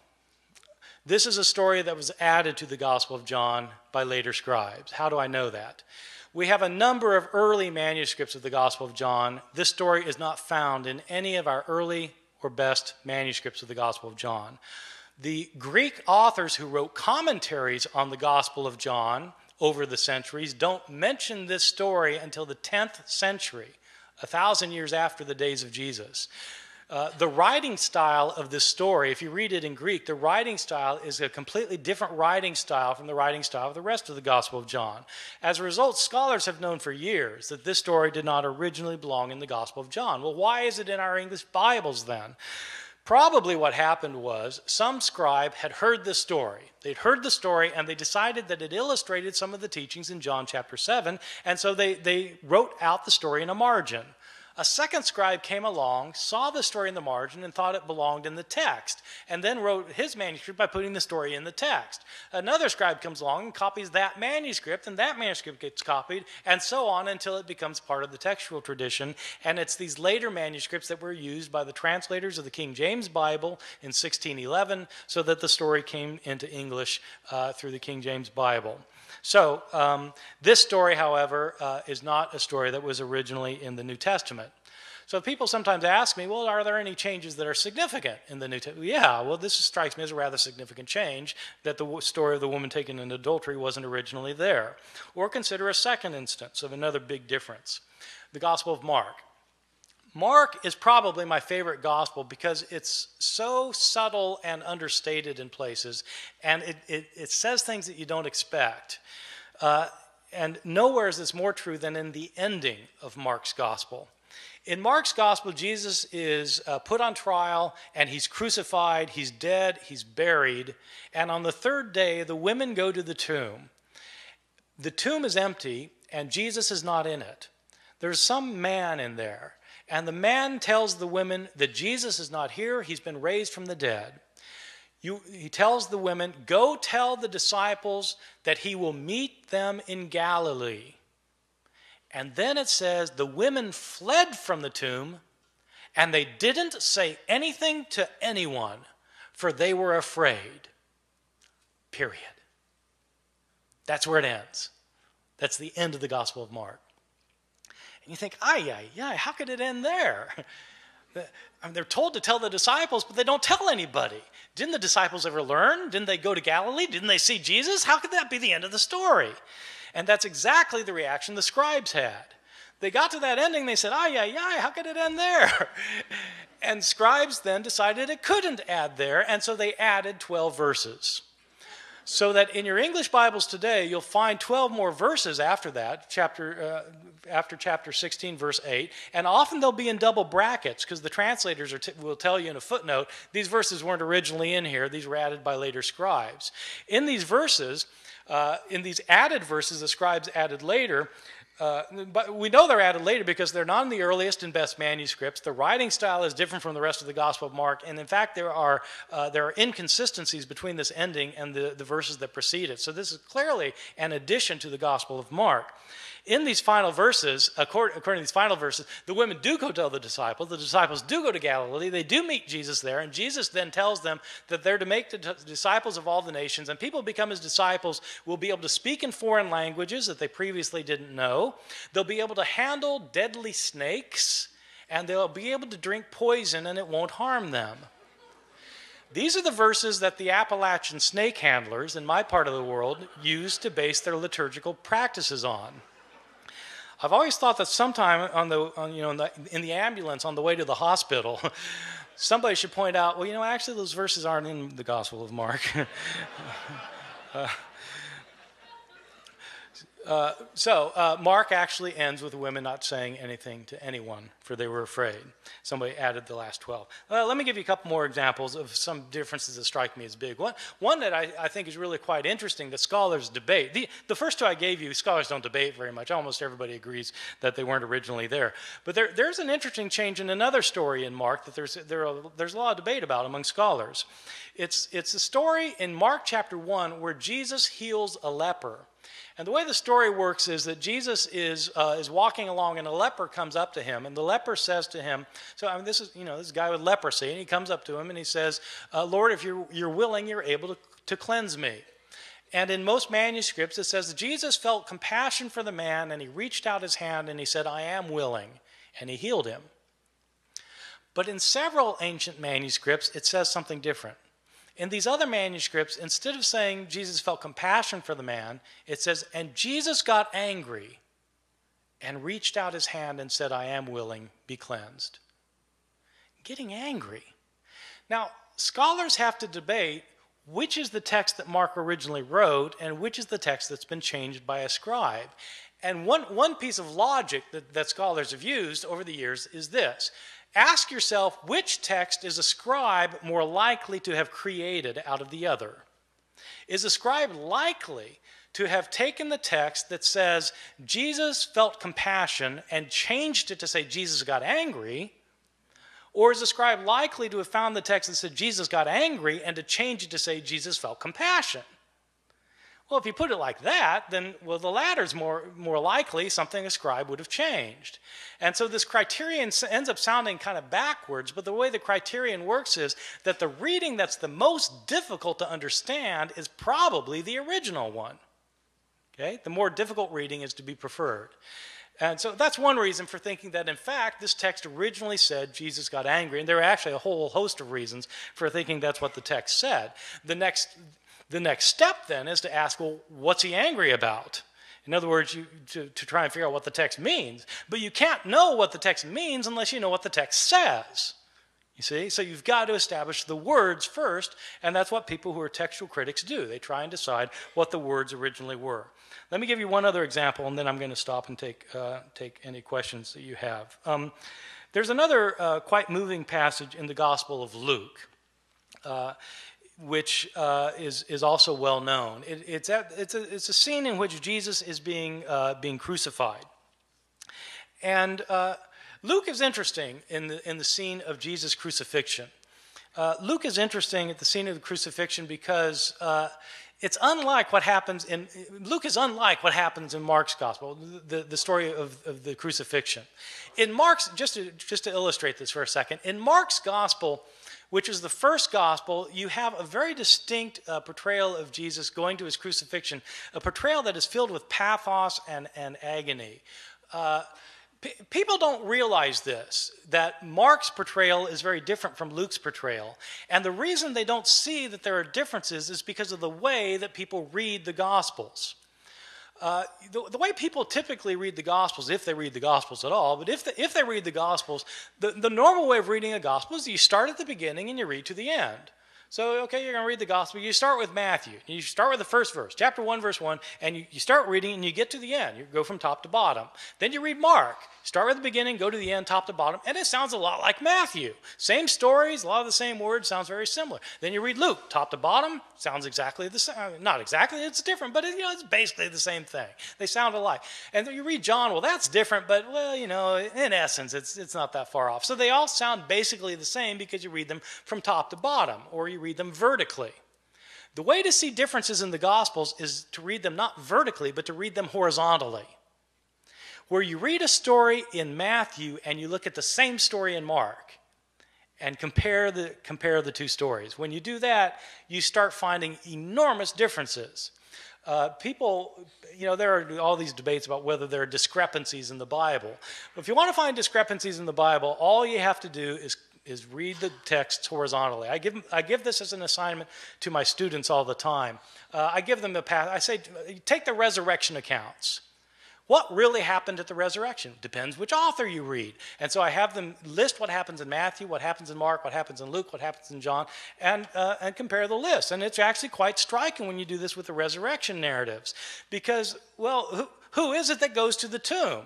This is a story that was added to the Gospel of John by later scribes. How do I know that? We have a number of early manuscripts of the Gospel of John. This story is not found in any of our early or best manuscripts of the Gospel of John. The Greek authors who wrote commentaries on the Gospel of John over the centuries don't mention this story until the 10th century, a thousand years after the days of Jesus. Uh, the writing style of this story, if you read it in Greek, the writing style is a completely different writing style from the writing style of the rest of the Gospel of John. As a result, scholars have known for years that this story did not originally belong in the Gospel of John. Well, why is it in our English Bibles then? Probably what happened was some scribe had heard this story. They'd heard the story and they decided that it illustrated some of the teachings in John chapter 7, and so they, they wrote out the story in a margin. A second scribe came along, saw the story in the margin, and thought it belonged in the text, and then wrote his manuscript by putting the story in the text. Another scribe comes along and copies that manuscript, and that manuscript gets copied, and so on until it becomes part of the textual tradition. And it's these later manuscripts that were used by the translators of the King James Bible in 1611 so that the story came into English uh, through the King James Bible. So, um, this story, however, uh, is not a story that was originally in the New Testament. So, people sometimes ask me, well, are there any changes that are significant in the New Testament? Yeah, well, this strikes me as a rather significant change that the story of the woman taken in adultery wasn't originally there. Or consider a second instance of another big difference the Gospel of Mark. Mark is probably my favorite gospel because it's so subtle and understated in places, and it, it, it says things that you don't expect. Uh, and nowhere is this more true than in the ending of Mark's gospel. In Mark's gospel, Jesus is uh, put on trial and he's crucified, he's dead, he's buried, and on the third day, the women go to the tomb. The tomb is empty and Jesus is not in it. There's some man in there. And the man tells the women that Jesus is not here, he's been raised from the dead. You, he tells the women, Go tell the disciples that he will meet them in Galilee. And then it says, The women fled from the tomb, and they didn't say anything to anyone, for they were afraid. Period. That's where it ends. That's the end of the Gospel of Mark. And you think, ay, ay, ay, how could it end there? I mean, they're told to tell the disciples, but they don't tell anybody. Didn't the disciples ever learn? Didn't they go to Galilee? Didn't they see Jesus? How could that be the end of the story? And that's exactly the reaction the scribes had. They got to that ending, they said, ay, ay, ay, how could it end there? and scribes then decided it couldn't add there, and so they added 12 verses so that in your English Bibles today, you'll find 12 more verses after that, chapter, uh, after chapter 16, verse 8, and often they'll be in double brackets because the translators t- will tell you in a footnote these verses weren't originally in here, these were added by later scribes. In these verses, uh, in these added verses the scribes added later, uh, but we know they're added later because they're not in the earliest and best manuscripts. The writing style is different from the rest of the Gospel of Mark, and in fact, there are uh, there are inconsistencies between this ending and the, the verses that precede it. So this is clearly an addition to the Gospel of Mark in these final verses, according, according, to these final verses, the women do go tell the disciples. The disciples do go to Galilee. They do meet Jesus there, and Jesus then tells them that they're to make the disciples of all the nations, and people become his disciples will be able to speak in foreign languages that they previously didn't know. They'll be able to handle deadly snakes, and they'll be able to drink poison, and it won't harm them. These are the verses that the Appalachian snake handlers in my part of the world use to base their liturgical practices on. I've always thought that sometime on the, on, you know, in the, in the ambulance on the way to the hospital, somebody should point out, well, you know, actually those verses aren't in the Gospel of Mark. uh, Uh, so uh, Mark actually ends with women not saying anything to anyone, for they were afraid. Somebody added the last 12. let me give you a couple more examples of some differences that strike me as big. One, one that I, I think is really quite interesting that scholars debate. The, the first two I gave you, scholars don't debate very much. Almost everybody agrees that they weren't originally there. But there, there's an interesting change in another story in Mark that there's, there are, there's a lot of debate about among scholars. It's, it's a story in Mark chapter 1 where Jesus heals a leper. And the way the story works is that Jesus is, uh, is walking along and a leper comes up to him. And the leper says to him, So, I mean, this is, you know, this guy with leprosy. And he comes up to him and he says, uh, Lord, if you're, you're willing, you're able to, to cleanse me. And in most manuscripts, it says that Jesus felt compassion for the man and he reached out his hand and he said, I am willing. And he healed him. But in several ancient manuscripts, it says something different. In these other manuscripts, instead of saying Jesus felt compassion for the man, it says, and Jesus got angry and reached out his hand and said, I am willing, be cleansed. Getting angry. Now, scholars have to debate which is the text that Mark originally wrote and which is the text that's been changed by a scribe. And one, one piece of logic that, that scholars have used over the years is this Ask yourself which text is a scribe more likely to have created out of the other? Is a scribe likely to have taken the text that says Jesus felt compassion and changed it to say Jesus got angry? Or is a scribe likely to have found the text that said Jesus got angry and to change it to say Jesus felt compassion? Well, if you put it like that, then, well, the latter's more, more likely something a scribe would have changed. And so this criterion ends up sounding kind of backwards, but the way the criterion works is that the reading that's the most difficult to understand is probably the original one. Okay? The more difficult reading is to be preferred. And so that's one reason for thinking that, in fact, this text originally said Jesus got angry. And there are actually a whole host of reasons for thinking that's what the text said. The next, the next step then is to ask, well, what's he angry about? In other words, you, to, to try and figure out what the text means. But you can't know what the text means unless you know what the text says. You see? So you've got to establish the words first, and that's what people who are textual critics do. They try and decide what the words originally were. Let me give you one other example, and then I'm going to stop and take, uh, take any questions that you have. Um, there's another uh, quite moving passage in the Gospel of Luke. Uh, which uh, is, is also well known. It, it's, at, it's, a, it's a scene in which Jesus is being, uh, being crucified. And uh, Luke is interesting in the, in the scene of Jesus' crucifixion. Uh, Luke is interesting at the scene of the crucifixion because uh, it's unlike what happens in Luke is unlike what happens in Mark's gospel, the, the story of, of the crucifixion. In Mark's, just to, just to illustrate this for a second, in Mark's gospel, which is the first gospel, you have a very distinct uh, portrayal of Jesus going to his crucifixion, a portrayal that is filled with pathos and, and agony. Uh, p- people don't realize this, that Mark's portrayal is very different from Luke's portrayal. And the reason they don't see that there are differences is because of the way that people read the gospels. Uh, the, the, way people typically read the Gospels, if they read the Gospels at all, but if, the, if they read the Gospels, the, the normal way of reading a Gospel is you start at the beginning and you read to the end. So, okay, you're going to read the gospel. You start with Matthew. You start with the first verse, chapter 1, verse 1, and you, you start reading and you get to the end. You go from top to bottom. Then you read Mark. Start with the beginning, go to the end, top to bottom, and it sounds a lot like Matthew. Same stories, a lot of the same words, sounds very similar. Then you read Luke, top to bottom, sounds exactly the same. Uh, not exactly, it's different, but it, you know, it's basically the same thing. They sound alike. And you read John, well, that's different, but well, you know, in essence, it's, it's not that far off. So they all sound basically the same because you read them from top to bottom, or you read them vertically. The way to see differences in the Gospels is to read them not vertically, but to read them horizontally where you read a story in Matthew and you look at the same story in Mark and compare the, compare the two stories. When you do that, you start finding enormous differences. Uh, people, you know, there are all these debates about whether there are discrepancies in the Bible. If you want to find discrepancies in the Bible, all you have to do is, is read the texts horizontally. I give, I give this as an assignment to my students all the time. Uh, I give them a path. I say, take the resurrection accounts. What really happened at the resurrection? Depends which author you read. And so I have them list what happens in Matthew, what happens in Mark, what happens in Luke, what happens in John, and, uh, and compare the list. And it's actually quite striking when you do this with the resurrection narratives. Because, well, who, who is it that goes to the tomb?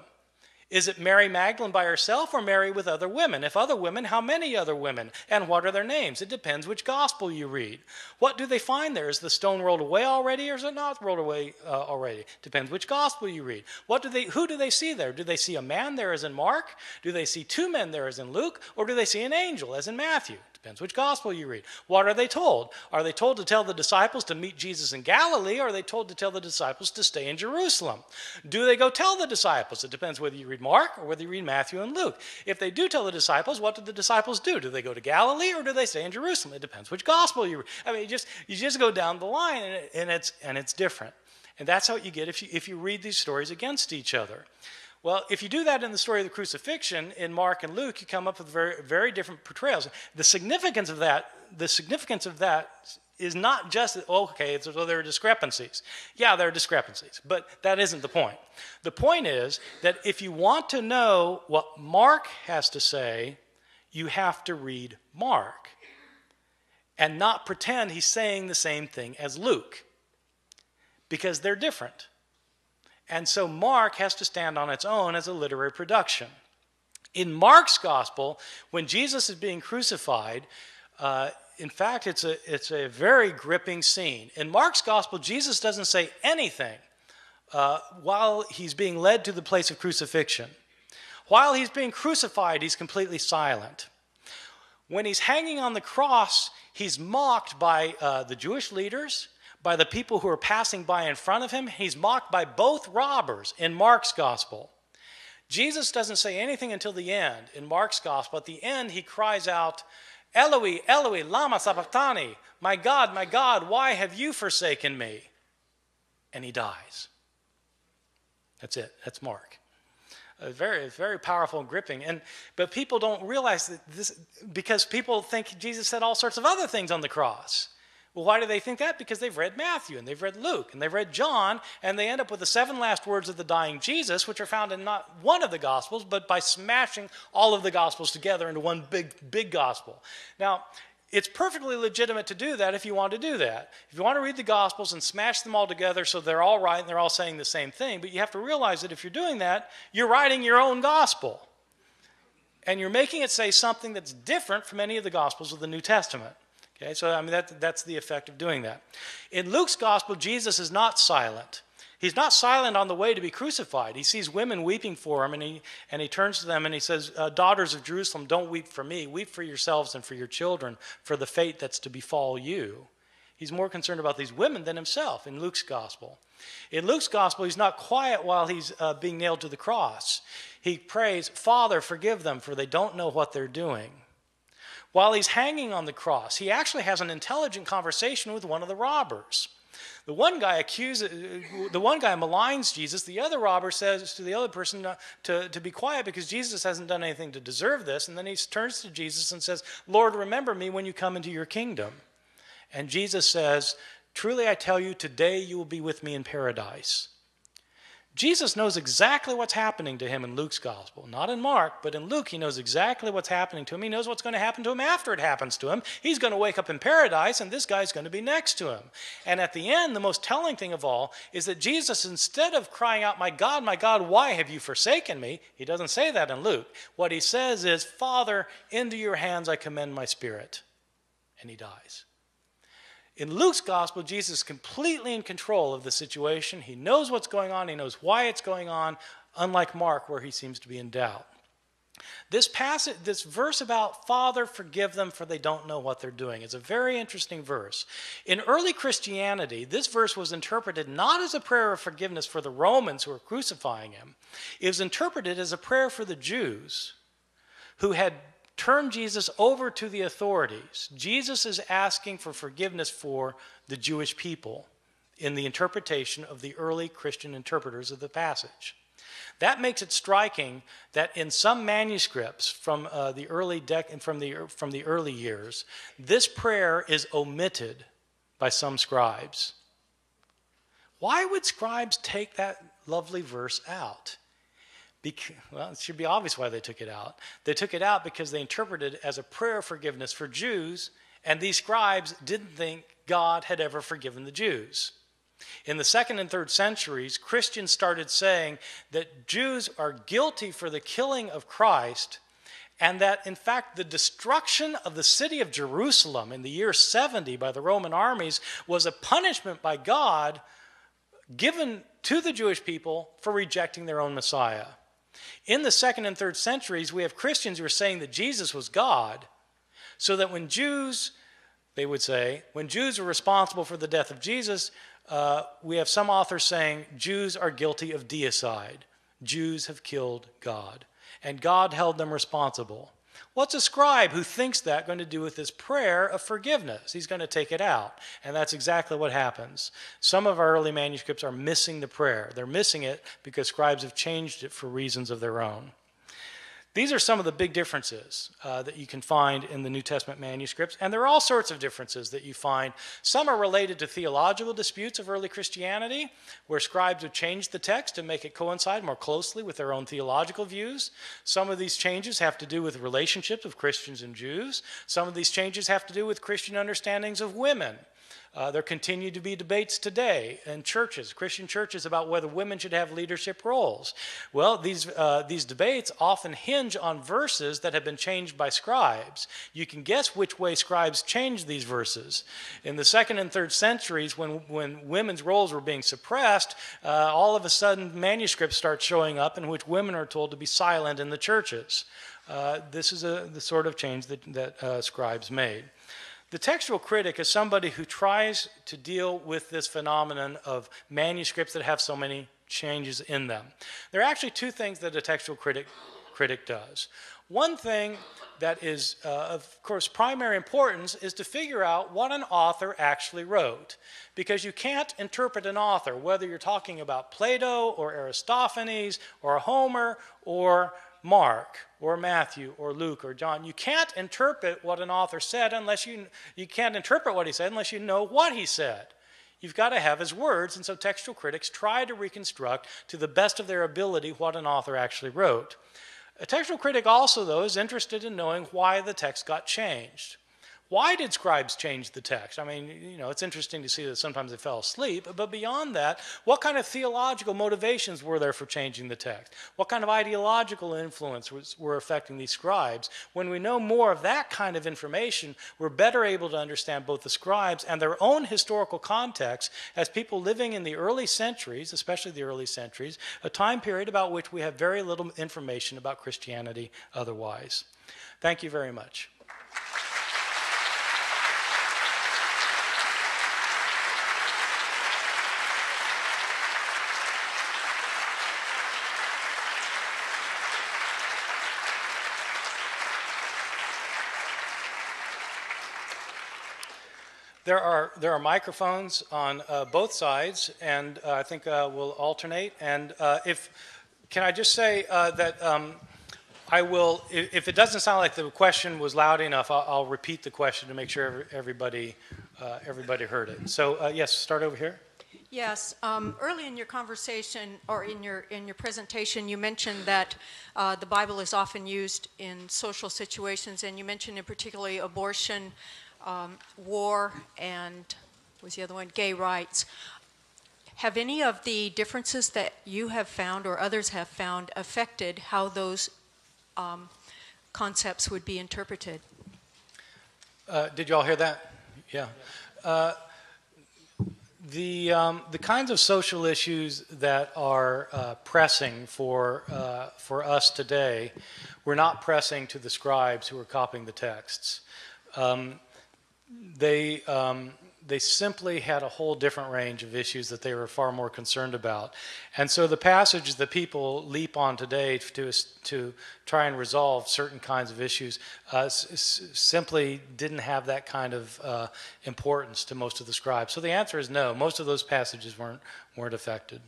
Is it Mary Magdalene by herself or Mary with other women? If other women, how many other women? And what are their names? It depends which gospel you read. What do they find there? Is the stone rolled away already or is it not rolled away uh, already? Depends which gospel you read. What do they who do they see there? Do they see a man there as in Mark? Do they see two men there as in Luke? Or do they see an angel as in Matthew? Depends which gospel you read. What are they told? Are they told to tell the disciples to meet Jesus in Galilee, or are they told to tell the disciples to stay in Jerusalem? Do they go tell the disciples? It depends whether you read Mark or whether you read Matthew and Luke. If they do tell the disciples, what do the disciples do? Do they go to Galilee or do they stay in Jerusalem? It depends which gospel you read. I mean, you just, you just go down the line and, and, it's, and it's different. And that's how you get if you, if you read these stories against each other. Well, if you do that in the story of the crucifixion in Mark and Luke, you come up with very, very different portrayals. The significance of that, the significance of that is not just oh, okay, it's, well, there are discrepancies. Yeah, there are discrepancies, but that isn't the point. The point is that if you want to know what Mark has to say, you have to read Mark and not pretend he's saying the same thing as Luke because they're different. And so Mark has to stand on its own as a literary production. In Mark's gospel, when Jesus is being crucified, uh, in fact, it's a, it's a very gripping scene. In Mark's gospel, Jesus doesn't say anything uh, while he's being led to the place of crucifixion. While he's being crucified, he's completely silent. When he's hanging on the cross, he's mocked by uh, the Jewish leaders by the people who are passing by in front of him. He's mocked by both robbers in Mark's gospel. Jesus doesn't say anything until the end in Mark's gospel. At the end, he cries out, Eloi, Eloi, lama sabachthani, my God, my God, why have you forsaken me? And he dies. That's it. That's Mark. Uh, very, very powerful and gripping. And but people don't realize that this because people think Jesus said all sorts of other things on the cross. Well, why do they think that? Because they've read Matthew and they've read Luke and they've read John, and they end up with the seven last words of the dying Jesus, which are found in not one of the Gospels, but by smashing all of the Gospels together into one big, big Gospel. Now, it's perfectly legitimate to do that if you want to do that. If you want to read the Gospels and smash them all together so they're all right and they're all saying the same thing, but you have to realize that if you're doing that, you're writing your own Gospel. And you're making it say something that's different from any of the Gospels of the New Testament. Okay, so I mean that, that's the effect of doing that. In Luke's gospel, Jesus is not silent. He's not silent on the way to be crucified. He sees women weeping for him, and he, and he turns to them and he says, uh, Daughters of Jerusalem, don't weep for me. Weep for yourselves and for your children, for the fate that's to befall you. He's more concerned about these women than himself in Luke's gospel. In Luke's gospel, he's not quiet while he's uh, being nailed to the cross. He prays, Father, forgive them, for they don't know what they're doing. While he's hanging on the cross, he actually has an intelligent conversation with one of the robbers. The one guy accuses, the one guy maligns Jesus. The other robber says to the other person to, to be quiet because Jesus hasn't done anything to deserve this. And then he turns to Jesus and says, Lord, remember me when you come into your kingdom. And Jesus says, Truly I tell you, today you will be with me in paradise. Jesus knows exactly what's happening to him in Luke's gospel. Not in Mark, but in Luke, he knows exactly what's happening to him. He knows what's going to happen to him after it happens to him. He's going to wake up in paradise, and this guy's going to be next to him. And at the end, the most telling thing of all is that Jesus, instead of crying out, My God, my God, why have you forsaken me? He doesn't say that in Luke. What he says is, Father, into your hands I commend my spirit. And he dies. In Luke's gospel, Jesus is completely in control of the situation. He knows what's going on, he knows why it's going on, unlike Mark, where he seems to be in doubt. This passage, this verse about Father, forgive them for they don't know what they're doing is a very interesting verse. In early Christianity, this verse was interpreted not as a prayer of forgiveness for the Romans who were crucifying him, it was interpreted as a prayer for the Jews who had turn Jesus over to the authorities. Jesus is asking for forgiveness for the Jewish people in the interpretation of the early Christian interpreters of the passage. That makes it striking that in some manuscripts from uh, the early dec- from the from the early years, this prayer is omitted by some scribes. Why would scribes take that lovely verse out? Well, it should be obvious why they took it out. They took it out because they interpreted it as a prayer of forgiveness for Jews, and these scribes didn't think God had ever forgiven the Jews. In the second and third centuries, Christians started saying that Jews are guilty for the killing of Christ, and that in fact the destruction of the city of Jerusalem in the year 70 by the Roman armies was a punishment by God given to the Jewish people for rejecting their own Messiah. In the second and third centuries, we have Christians who are saying that Jesus was God, so that when Jews, they would say, when Jews were responsible for the death of Jesus, uh, we have some authors saying Jews are guilty of deicide. Jews have killed God, and God held them responsible. What's a scribe who thinks that going to do with his prayer of forgiveness? He's going to take it out. And that's exactly what happens. Some of our early manuscripts are missing the prayer. They're missing it because scribes have changed it for reasons of their own. These are some of the big differences uh, that you can find in the New Testament manuscripts, and there are all sorts of differences that you find. Some are related to theological disputes of early Christianity, where scribes have changed the text to make it coincide more closely with their own theological views. Some of these changes have to do with relationships of Christians and Jews. Some of these changes have to do with Christian understandings of women uh, there continue to be debates today in churches, Christian churches, about whether women should have leadership roles. Well, these, uh, these debates often hinge on verses that have been changed by scribes. You can guess which way scribes changed these verses. In the second and third centuries, when, when women's roles were being suppressed, uh, all of a sudden manuscripts start showing up in which women are told to be silent in the churches. Uh, this is a, the sort of change that, that uh, scribes made. The textual critic is somebody who tries to deal with this phenomenon of manuscripts that have so many changes in them. There are actually two things that a textual critic, critic does. One thing that is, uh, of course, primary importance is to figure out what an author actually wrote. Because you can't interpret an author, whether you're talking about Plato or Aristophanes or Homer or Mark or Matthew or Luke or John. You can't interpret what an author said unless you, you can't interpret what he said unless you know what he said. You've got to have his words, and so textual critics try to reconstruct to the best of their ability what an author actually wrote. A textual critic also, though, is interested in knowing why the text got changed. Why did scribes change the text? I mean, you know, it's interesting to see that sometimes they fell asleep, but beyond that, what kind of theological motivations were there for changing the text? What kind of ideological influence was, were affecting these scribes? When we know more of that kind of information, we're better able to understand both the scribes and their own historical context as people living in the early centuries, especially the early centuries, a time period about which we have very little information about Christianity otherwise. Thank you very much. There are, there are microphones on uh, both sides, and uh, I think uh, we'll alternate. And uh, if, can I just say uh, that um, I will, if, if, it doesn't sound like the question was loud enough, I'll, I'll repeat the question to make sure everybody, everybody heard it. So yes, start over here. Yes. Um, early in your conversation or in your in your presentation, you mentioned that uh, the Bible is often used in social situations, and you mentioned in particularly abortion, um, war, and was the other one gay rights. Have any of the differences that you have found or others have found affected how those um, concepts would be interpreted? Uh, did you all hear that? Yeah. Uh, the, um, the kinds of social issues that are uh, pressing for, uh, for us today were not pressing to the scribes who were copying the texts. Um, they, um, they simply had a whole different range of issues that they were far more concerned about. And so the passage that people leap on today to, to try and resolve certain kinds of issues uh, simply didn't have that kind of uh, importance to most of the scribes. So the answer is no. Most of those passages weren't, weren't affected.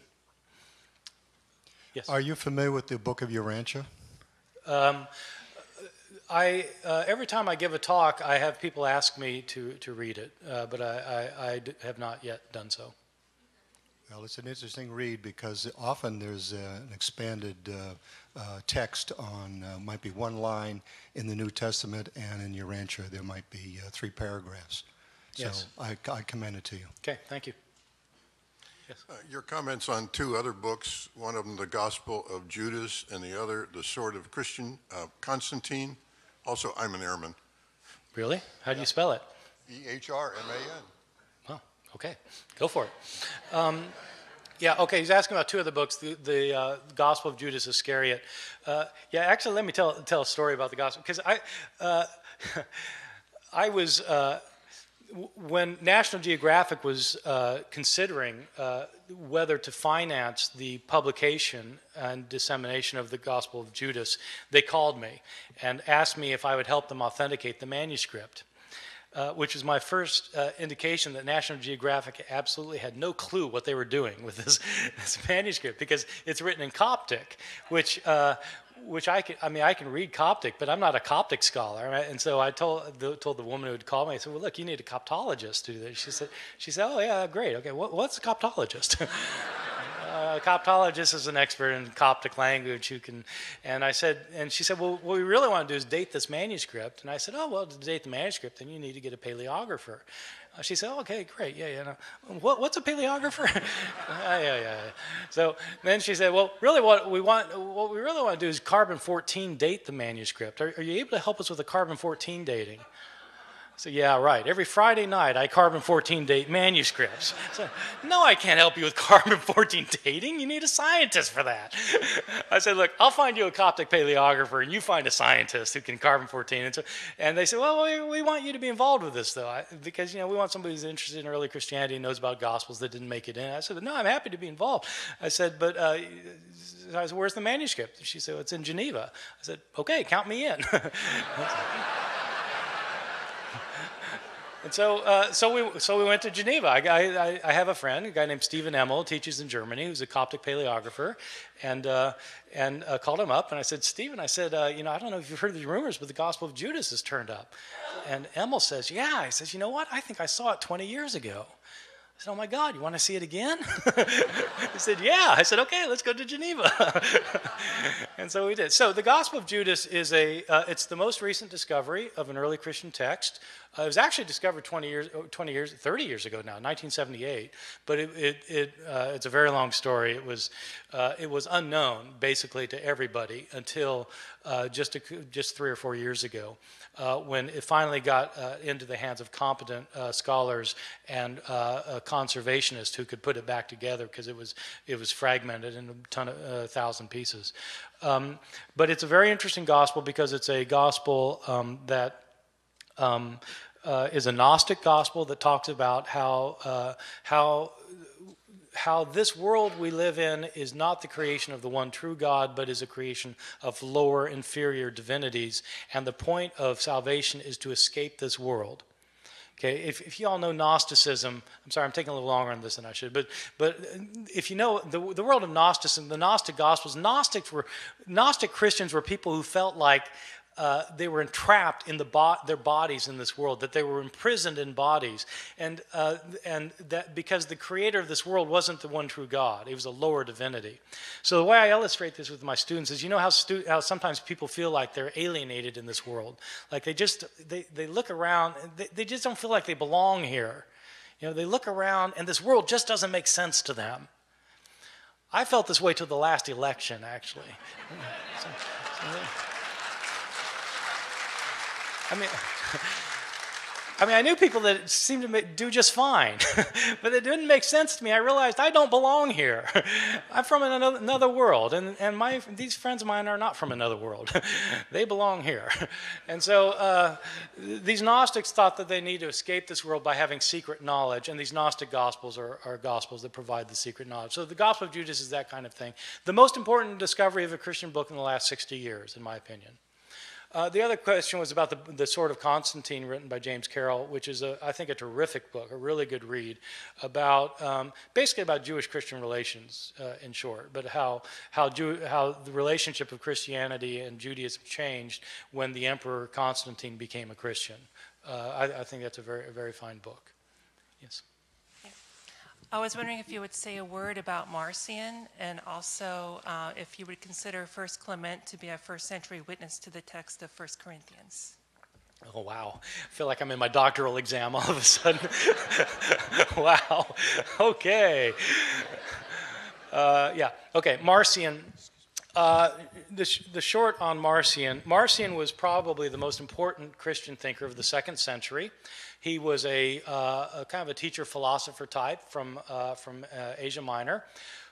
Yes. Are you familiar with the book of Urantia? Um, I, uh, every time I give a talk, I have people ask me to, to read it, uh, but I, I, I have not yet done so. Well, it's an interesting read because often there's uh, an expanded uh, uh, text on, uh, might be one line in the New Testament, and in Urantia there might be three paragraphs. So yes. I, I commend it to you. Okay, thank you. Yes. Uh, Your comments on two other books, one of them, The Gospel of Judas, and the other, The Sword of Christian, uh, Constantine. Also, I'm an Ehrman. Really? How do you spell it? E H R M A N. Oh, okay. Go for it. Um, yeah, okay, he's asking about two of the books, the, the uh, Gospel of Judas Iscariot. Uh, yeah, actually, let me tell, tell a story about the Gospel, because I, uh, I was, uh, when National Geographic was uh, considering uh, whether to finance the publication and dissemination of the Gospel of Judas, they called me and asked me if I would help them authenticate the manuscript uh, which was my first uh, indication that National Geographic absolutely had no clue what they were doing with this, this manuscript because it's written in Coptic, which. Uh, which I can, I mean, I can read Coptic, but I'm not a Coptic scholar, right? And so I told the, told the woman who would call me, I said, "Well, look, you need a Coptologist to do this." She said, "She said, oh yeah, great, okay. What, what's a Coptologist?" a Coptologist is an expert in Coptic language who can, and I said, and she said, well, what we really want to do is date this manuscript. And I said, oh, well, to date the manuscript, then you need to get a paleographer. Uh, she said, okay, great, yeah, yeah. No. What, what's a paleographer? yeah, yeah, yeah. So then she said, well, really, what we want, what we really want to do is carbon 14 date the manuscript. Are, are you able to help us with the carbon 14 dating? So yeah, right. Every Friday night, I carbon 14 date manuscripts. So, no, I can't help you with carbon 14 dating. You need a scientist for that. I said, look, I'll find you a Coptic paleographer, and you find a scientist who can carbon 14. And, so, and they said, well, we, we, want you to be involved with this, though, I, because you know we want somebody who's interested in early Christianity and knows about Gospels that didn't make it in. I said, no, I'm happy to be involved. I said, but uh, I said, where's the manuscript? She said, well, it's in Geneva. I said, okay, count me in. And so, uh, so we so we went to Geneva. I, I, I, have a friend, a guy named Stephen Emmel, teaches in Germany, who's a Coptic paleographer, and uh, and uh, called him up. And I said, Stephen, I said, uh, you know, I don't know if you've heard the rumors, but the Gospel of Judas has turned up. And Emmel says, Yeah. He says, you know what? I think I saw it 20 years ago. I said, Oh my God, you want to see it again? he said, Yeah. I said, Okay, let's go to Geneva. and so we did. So the Gospel of Judas is a, uh, it's the most recent discovery of an early Christian text. Uh, it was actually discovered 20 years, 20 years, 30 years ago now, 1978. But it, it, it uh, it's a very long story. It was, uh, it was unknown basically to everybody until uh, just a, just three or four years ago, uh, when it finally got uh, into the hands of competent scholars and conservationists who could put it back together because it was it was fragmented in a ton of a thousand pieces. Um, but it's a very interesting gospel because it's a gospel um, that um, uh, is a Gnostic gospel that talks about how uh, how how this world we live in is not the creation of the one true God, but is a creation of lower, inferior divinities. And the point of salvation is to escape this world. Okay, if, if you all know Gnosticism, I'm sorry, I'm taking a little longer on this than I should, but but if you know the, the world of Gnosticism, the Gnostic Gospels, Gnostics were Gnostic Christians were people who felt like uh, they were entrapped in the bo- their bodies in this world, that they were imprisoned in bodies, and uh, and that because the creator of this world wasn't the one true God, it was a lower divinity. So the way I illustrate this with my students is, you know how stu- how sometimes people feel like they're alienated in this world, like they just they, they look around, they, they just don't feel like they belong here. You know, they look around and this world just doesn't make sense to them. I felt this way till the last election, actually. so, so, I mean, I mean, I knew people that seemed to do just fine, but it didn't make sense to me. I realized I don't belong here. I'm from another, another world, and, and my, these friends of mine are not from another world. they belong here. And so uh, these Gnostics thought that they need to escape this world by having secret knowledge, and these Gnostic Gospels are, are Gospels that provide the secret knowledge. So the Gospel of Judas is that kind of thing. The most important discovery of a Christian book in the last 60 years, in my opinion. Uh, the other question was about the, the Sword of Constantine, written by James Carroll, which is, a, I think, a terrific book, a really good read about um, basically about Jewish Christian relations, uh, in short, but how how, Jew, how the relationship of Christianity and Judaism changed when the Emperor Constantine became a Christian. Uh, I, I, think that's a very a very fine book. Yes. I was wondering if you would say a word about Marcion and also uh, if you would consider First Clement to be a first century witness to the text of First Corinthians. Oh, wow. I feel like I'm in my doctoral exam all of a sudden. wow. Okay. Uh, yeah. Okay. Marcion. Uh, the, the short on Marcion Marcion was probably the most important Christian thinker of the second century. He was a, uh, a kind of a teacher philosopher type from, uh, from uh, Asia Minor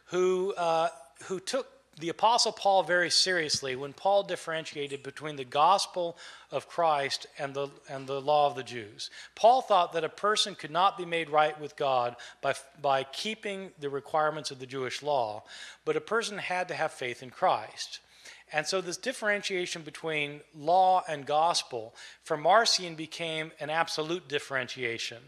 who, uh, who took the Apostle Paul very seriously when Paul differentiated between the gospel of Christ and the, and the law of the Jews. Paul thought that a person could not be made right with God by, by keeping the requirements of the Jewish law, but a person had to have faith in Christ. And so this differentiation between law and gospel for Marcion became an absolute differentiation.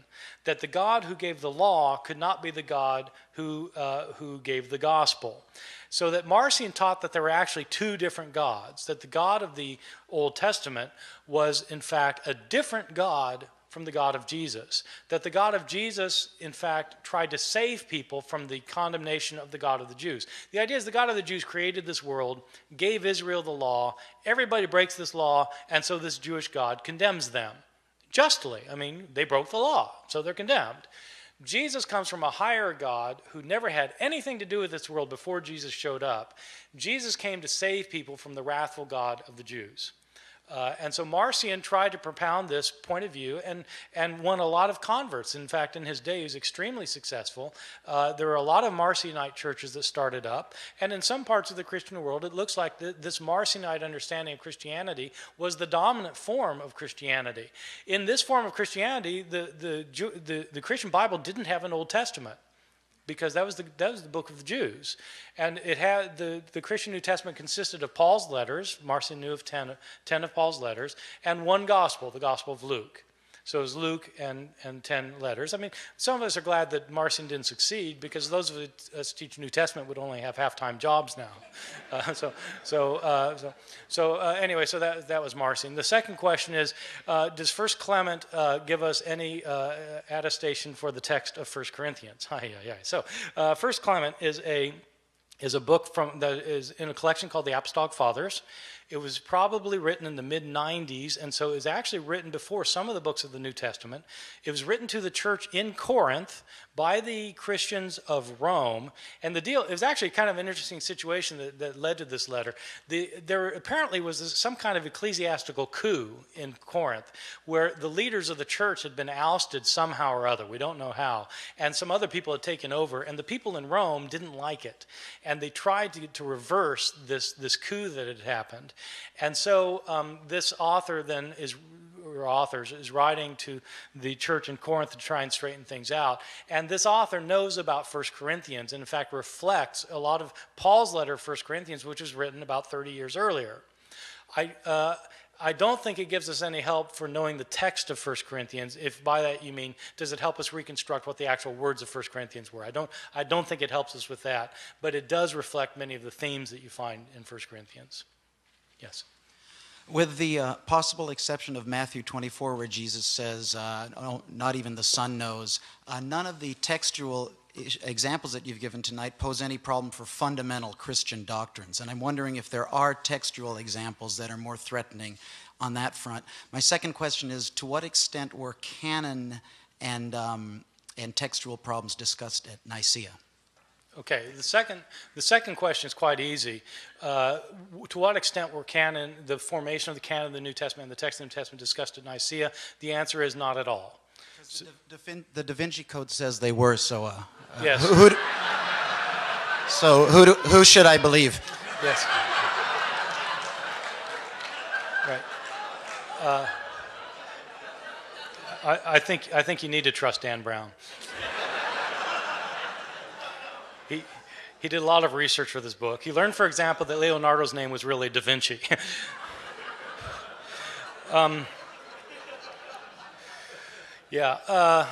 That the God who gave the law could not be the God who, uh, who gave the gospel. So that Marcion taught that there were actually two different gods, that the God of the Old Testament was, in fact, a different God from the God of Jesus. That the God of Jesus, in fact, tried to save people from the condemnation of the God of the Jews. The idea is the God of the Jews created this world, gave Israel the law, everybody breaks this law, and so this Jewish God condemns them. Justly. I mean, they broke the law, so they're condemned. Jesus comes from a higher God who never had anything to do with this world before Jesus showed up. Jesus came to save people from the wrathful God of the Jews. Uh, and so Marcion tried to propound this point of view and, and won a lot of converts. In fact, in his day, he was extremely successful. Uh, there were a lot of Marcionite churches that started up. And in some parts of the Christian world, it looks like this Marcionite understanding of Christianity was the dominant form of Christianity. In this form of Christianity, the, the, the, the Christian Bible didn't have an Old Testament because that was the that was the book of the Jews, and it had the the Christian New Testament consisted of Paul's letters. Marcion knew of 10, 10 of Paul's letters, and one gospel, the Gospel of Luke. So it was Luke and, and 10 letters. I mean, some of us are glad that Marcion didn't succeed because those of us teach New Testament would only have half time jobs now. Uh, so, so, uh, so, so uh, anyway, so that, that was Marcion. The second question is uh, Does First Clement uh, give us any uh, attestation for the text of First Corinthians? Hi, yeah, yeah. So, First Clement is a is a book from that is in a collection called the Apostolic Fathers. It was probably written in the mid 90s, and so it was actually written before some of the books of the New Testament. It was written to the church in Corinth by the Christians of Rome. And the deal, it was actually kind of an interesting situation that, that led to this letter. The, there apparently was this, some kind of ecclesiastical coup in Corinth where the leaders of the church had been ousted somehow or other. We don't know how. And some other people had taken over, and the people in Rome didn't like it. And they tried to, to reverse this, this coup that had happened. And so um, this author then is or authors is writing to the church in Corinth to try and straighten things out. And this author knows about 1 Corinthians and, in fact, reflects a lot of Paul's letter, 1 Corinthians, which was written about 30 years earlier. I, uh, I don't think it gives us any help for knowing the text of 1 Corinthians, if by that you mean, does it help us reconstruct what the actual words of 1 Corinthians were? I don't, I don't think it helps us with that, but it does reflect many of the themes that you find in 1 Corinthians. Yes. With the uh, possible exception of Matthew 24, where Jesus says, uh, no, not even the Son knows, uh, none of the textual examples that you've given tonight pose any problem for fundamental Christian doctrines. And I'm wondering if there are textual examples that are more threatening on that front. My second question is to what extent were canon and, um, and textual problems discussed at Nicaea? Okay, the second, the second question is quite easy. Uh, to what extent were canon, the formation of the canon of the New Testament and the text of the New Testament discussed at Nicaea? The answer is not at all. So, the, da, the, Da Vinci Code says they were, so. Uh, uh yes. Who, who so who, do, who should I believe? Yes. Right. Uh, I, I, think, I think you need to trust Dan Brown. He, he did a lot of research for this book. He learned, for example, that Leonardo's name was really Da Vinci. um, yeah. Uh,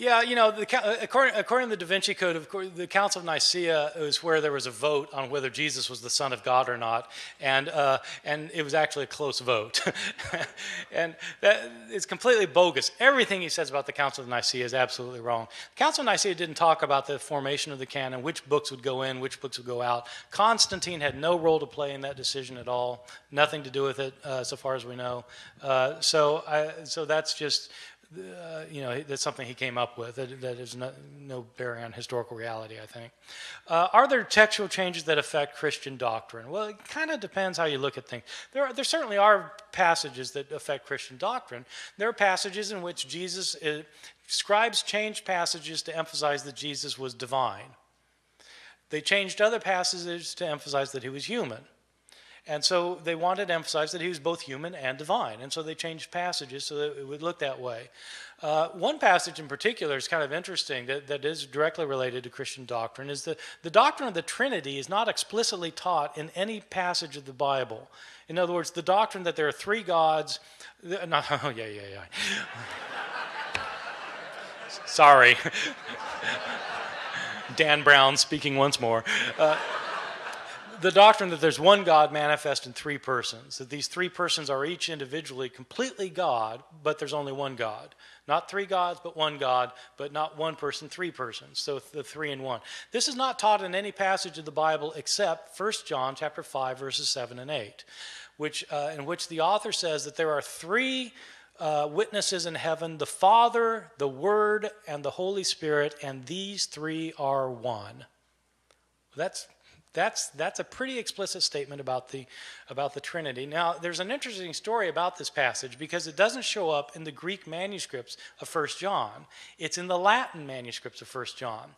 Yeah, you know, the, uh, according, according to the Da Vinci Code, of course, the Council of Nicaea was where there was a vote on whether Jesus was the Son of God or not, and uh, and it was actually a close vote, and that is completely bogus. Everything he says about the Council of Nicaea is absolutely wrong. The Council of Nicaea didn't talk about the formation of the canon, which books would go in, which books would go out. Constantine had no role to play in that decision at all, nothing to do with it, uh, so far as we know. Uh, so, I, so that's just uh, you know, that's something he came up with. That, that is no, no, bearing on historical reality, I think. Uh, are there textual changes that affect Christian doctrine? Well, it kind of depends how you look at things. There, are, there certainly are passages that affect Christian doctrine. There are passages in which Jesus, is, uh, scribes changed passages to emphasize that Jesus was divine. They changed other passages to emphasize that he was human. And so they wanted to emphasize that he was both human and divine. And so they changed passages so that it would look that way. Uh, one passage in particular is kind of interesting that, that is directly related to Christian doctrine is the, the doctrine of the Trinity is not explicitly taught in any passage of the Bible. In other words, the doctrine that there are three gods. The, no, oh, yeah, yeah, yeah. Sorry. Dan Brown speaking once more. Uh, the doctrine that there's one God manifest in three persons, that these three persons are each individually completely God, but there's only one God. Not three gods, but one God, but not one person, three persons. So the three in one. This is not taught in any passage of the Bible except 1 John chapter 5, verses 7 and 8, which, uh, in which the author says that there are three uh, witnesses in heaven the Father, the Word, and the Holy Spirit, and these three are one. That's that's, that's a pretty explicit statement about the, about the Trinity. Now, there's an interesting story about this passage because it doesn't show up in the Greek manuscripts of 1 John. It's in the Latin manuscripts of 1 John.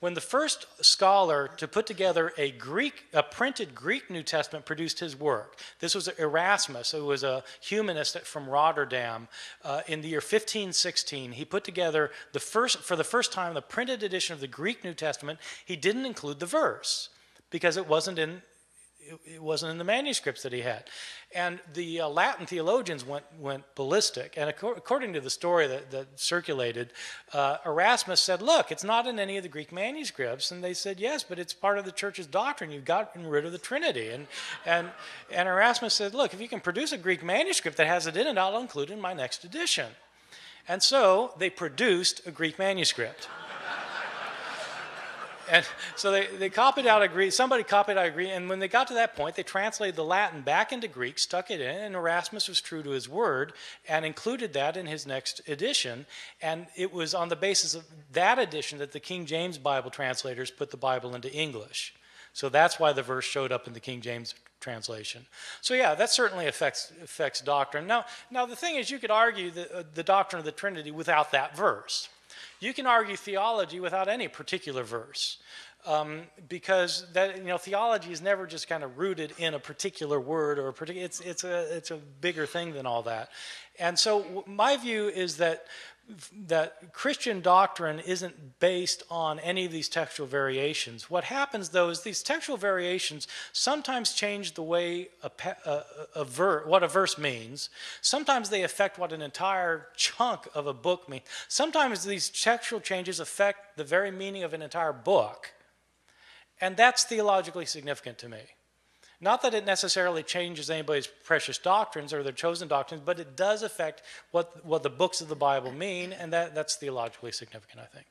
When the first scholar to put together a Greek, a printed Greek New Testament produced his work, this was Erasmus, who was a humanist from Rotterdam. Uh, in the year 1516, he put together the first, for the first time, the printed edition of the Greek New Testament. He didn't include the verse because it wasn't in it wasn't in the manuscripts that he had. And the uh, Latin theologians went, went ballistic. And according to the story that, that circulated, uh, Erasmus said, Look, it's not in any of the Greek manuscripts. And they said, Yes, but it's part of the church's doctrine. You've gotten rid of the Trinity. And, and, and Erasmus said, Look, if you can produce a Greek manuscript that has it in it, I'll include it in my next edition. And so they produced a Greek manuscript and so they, they copied out a Greek, somebody copied out a Greek, and when they got to that point, they translated the Latin back into Greek, stuck it in, and Erasmus was true to his word and included that in his next edition. And it was on the basis of that edition that the King James Bible translators put the Bible into English. So that's why the verse showed up in the King James translation. So yeah, that certainly affects affects doctrine. Now, now the thing is, you could argue the, uh, the doctrine of the Trinity without that verse. You can argue theology without any particular verse. Um, because that you know theology is never just kind of rooted in a particular word or a particular it's it's a it's a bigger thing than all that and so my view is that that Christian doctrine isn't based on any of these textual variations. What happens, though, is these textual variations sometimes change the way a, a, a ver, what a verse means. Sometimes they affect what an entire chunk of a book means. Sometimes these textual changes affect the very meaning of an entire book. And that's theologically significant to me. Not that it necessarily changes anybody's precious doctrines or their chosen doctrines, but it does affect what, what the books of the Bible mean, and that, that's theologically significant, I think.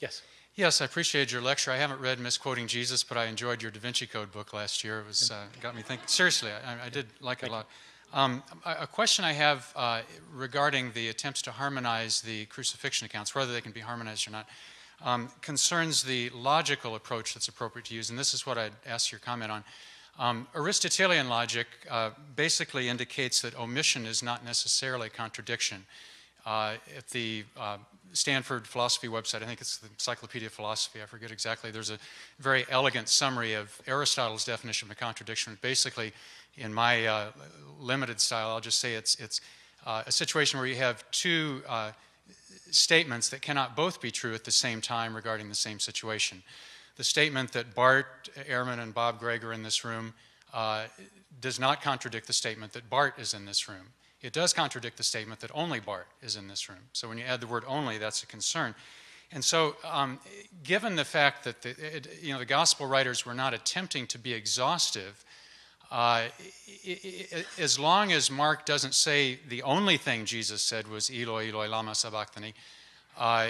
Yes? Yes, I appreciated your lecture. I haven't read Misquoting Jesus, but I enjoyed your Da Vinci Code book last year. It was uh, got me thinking. Seriously, I, I did like it a lot. Um, a question I have uh, regarding the attempts to harmonize the crucifixion accounts, whether they can be harmonized or not, um, concerns the logical approach that's appropriate to use, and this is what I'd ask your comment on. Um, Aristotelian logic uh, basically indicates that omission is not necessarily contradiction. Uh, at the uh, Stanford philosophy website, I think it's the Encyclopedia of Philosophy, I forget exactly, there's a very elegant summary of Aristotle's definition of a contradiction. Basically, in my uh, limited style, I'll just say it's, it's uh, a situation where you have two uh, statements that cannot both be true at the same time regarding the same situation the statement that Bart Ehrman and Bob Gregg are in this room uh, does not contradict the statement that Bart is in this room. it does contradict the statement that only Bart is in this room. So when you add the word only, that's a concern. And so, um, given the fact that the, it, you know, the gospel writers were not attempting to be exhaustive, uh, it, it, as long as Mark doesn't say the only thing Jesus said was Eloi, Eloi, lama sabachthani, uh,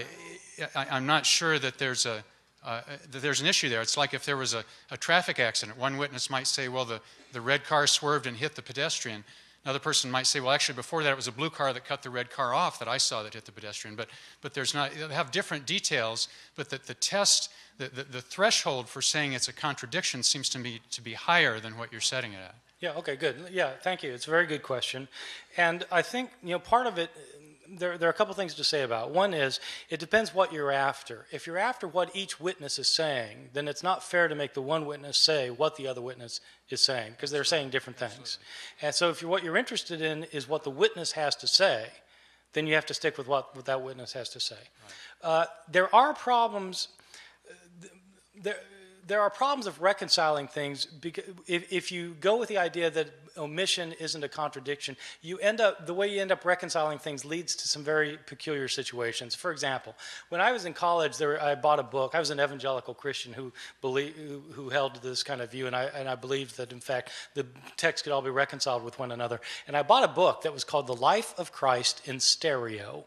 I, am not sure that there's a uh, there's an issue there. It's like if there was a, a, traffic accident. One witness might say, well, the, the red car swerved and hit the pedestrian. Another person might say, well, actually, before that, it was a blue car that cut the red car off that I saw that hit the pedestrian. But, but there's not, they have different details, but the, the test, the, the, the threshold for saying it's a contradiction seems to me to be higher than what you're setting it at. Yeah, okay, good. Yeah, thank you. It's a very good question. And I think, you know, part of it there, there are a couple things to say about. One is it depends what you're after. If you're after what each witness is saying, then it's not fair to make the one witness say what the other witness is saying because they're saying different things. Absolutely. And so if you're, what you're interested in is what the witness has to say, then you have to stick with what, what that witness has to say. Right. Uh, there are problems. Uh, there, there are problems of reconciling things because if, if you go with the idea that omission isn't a contradiction, you end up the way you end up reconciling things leads to some very peculiar situations. For example, when I was in college, there, I bought a book. I was an evangelical Christian who believe, who, who held this kind of view, and I and I believed that in fact the texts could all be reconciled with one another. And I bought a book that was called The Life of Christ in Stereo.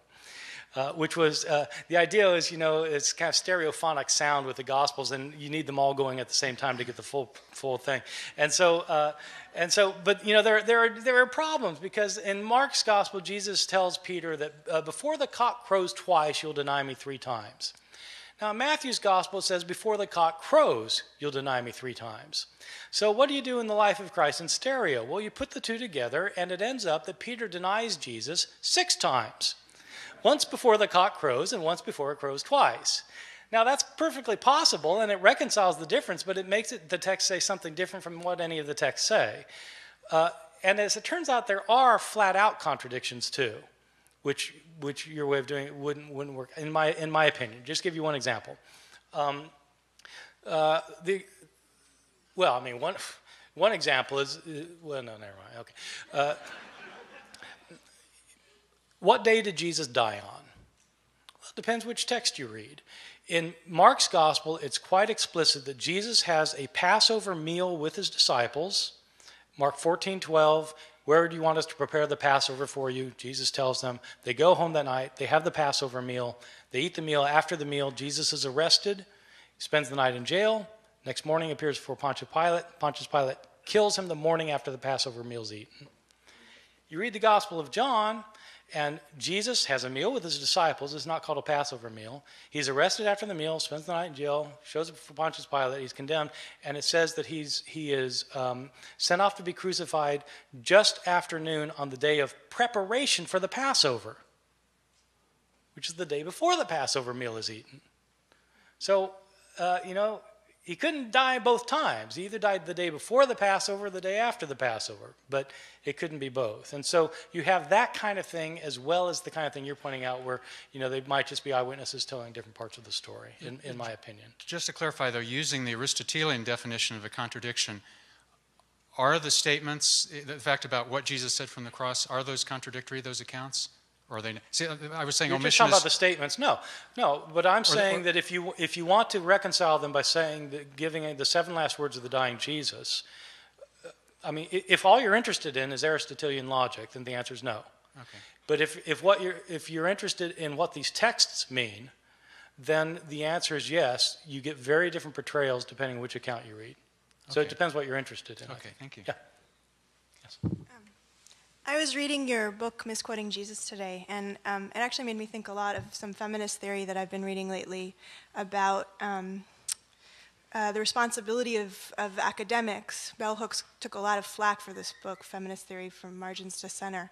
Uh, which was uh, the idea is you know it's kind of stereophonic sound with the gospels and you need them all going at the same time to get the full full thing. And so uh, and so but you know there, there, are, there are problems because in mark's gospel jesus tells peter that uh, before the cock crows twice you'll deny me three times. Now matthew's gospel says before the cock crows you'll deny me three times. So what do you do in the life of christ in stereo? Well you put the two together and it ends up that peter denies jesus six times once before the cock crows and once before it crows twice. Now that's perfectly possible and it reconciles the difference, but it makes it, the text say something different from what any of the texts say. Uh, and as it turns out, there are flat out contradictions too, which, which your way of doing it wouldn't, wouldn't work, in my, in my opinion. Just give you one example. Um, uh, the, well, I mean, one, one example is, uh, well, no, never mind, okay. Uh, what day did Jesus die on? Well, it depends which text you read. In Mark's gospel, it's quite explicit that Jesus has a Passover meal with his disciples. Mark 14, 12, where do you want us to prepare the Passover for you? Jesus tells them. They go home that night, they have the Passover meal, they eat the meal. After the meal, Jesus is arrested, he spends the night in jail. Next morning, appears before Pontius Pilate. Pontius Pilate kills him the morning after the Passover meal is eaten. You read the Gospel of John, and Jesus has a meal with his disciples. It's not called a Passover meal. He's arrested after the meal, spends the night in jail, shows up for Pontius Pilate. He's condemned, and it says that he's he is um, sent off to be crucified just after noon on the day of preparation for the Passover, which is the day before the Passover meal is eaten. So, uh, you know, he couldn't die both times. He either died the day before the Passover or the day after the Passover, but it couldn't be both. And so you have that kind of thing as well as the kind of thing you're pointing out where, you know, they might just be eyewitnesses telling different parts of the story, in, in my opinion. Just to clarify, though, using the Aristotelian definition of a contradiction, are the statements, the fact about what Jesus said from the cross, are those contradictory, those accounts? Or they see? I was saying You're omission. Just talking about the statements. No, no. But I'm saying that if you if you want to reconcile them by saying that giving the seven last words of the dying Jesus, uh, I mean, if all you're interested in is Aristotelian logic, then the answer is no. Okay. But if if what you're if you're interested in what these texts mean, then the answer is yes. You get very different portrayals depending on which account you read. Okay. So it depends what you're interested in. Okay. Thank you. Yeah. Yes. I was reading your book, Misquoting Jesus, today, and um, it actually made me think a lot of some feminist theory that I've been reading lately about um, uh, the responsibility of, of academics. Bell Hooks took a lot of flack for this book, Feminist Theory from Margins to Center.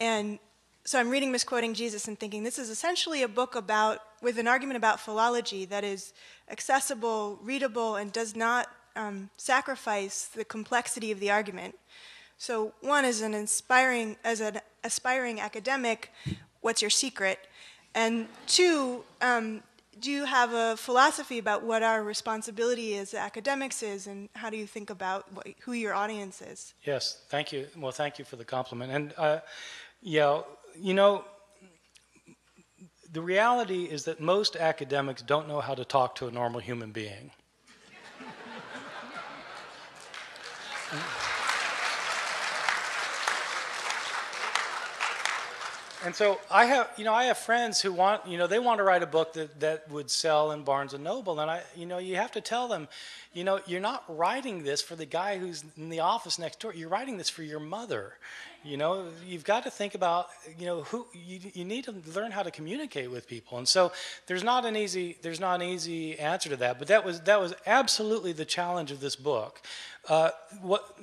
And so I'm reading Misquoting Jesus and thinking this is essentially a book about, with an argument about philology that is accessible, readable, and does not um, sacrifice the complexity of the argument. So one is an inspiring, as an aspiring academic, what's your secret? And two, um, do you have a philosophy about what our responsibility as academics is, and how do you think about who your audience is? Yes, thank you. Well, thank you for the compliment. And uh, yeah, you know, the reality is that most academics don't know how to talk to a normal human being. And so I have, you know, I have friends who want, you know, they want to write a book that, that would sell in Barnes and Noble, and I, you know, you have to tell them, you know, you're not writing this for the guy who's in the office next door. You're writing this for your mother. You know, you've got to think about, you know, who you, you need to learn how to communicate with people. And so there's not an easy there's not an easy answer to that. But that was that was absolutely the challenge of this book. Uh, what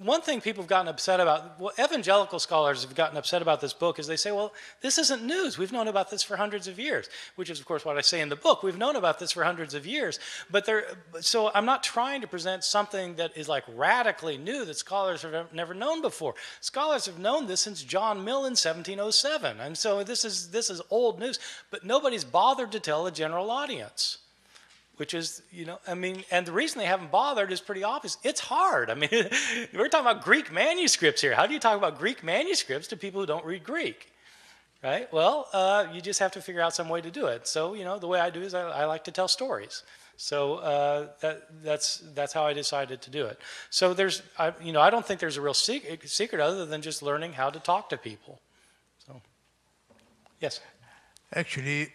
one thing people have gotten upset about, what evangelical scholars have gotten upset about this book is they say, well, this isn't news. We've known about this for hundreds of years, which is, of course, what I say in the book. We've known about this for hundreds of years. But there, so I'm not trying to present something that is like radically new that scholars have never known before. Scholars have known this since John Mill in 1707. And so this is, this is old news, but nobody's bothered to tell a general audience which is, you know, I mean, and the reason they haven't bothered is pretty obvious. It's hard. I mean, we're talking about Greek manuscripts here. How do you talk about Greek manuscripts to people who don't read Greek? Right? Well, uh, you just have to figure out some way to do it. So, you know, the way I do is I, I like to tell stories. So uh, that, that's, that's how I decided to do it. So there's, I, you know, I don't think there's a real secret, secret other than just learning how to talk to people. So, yes. Actually,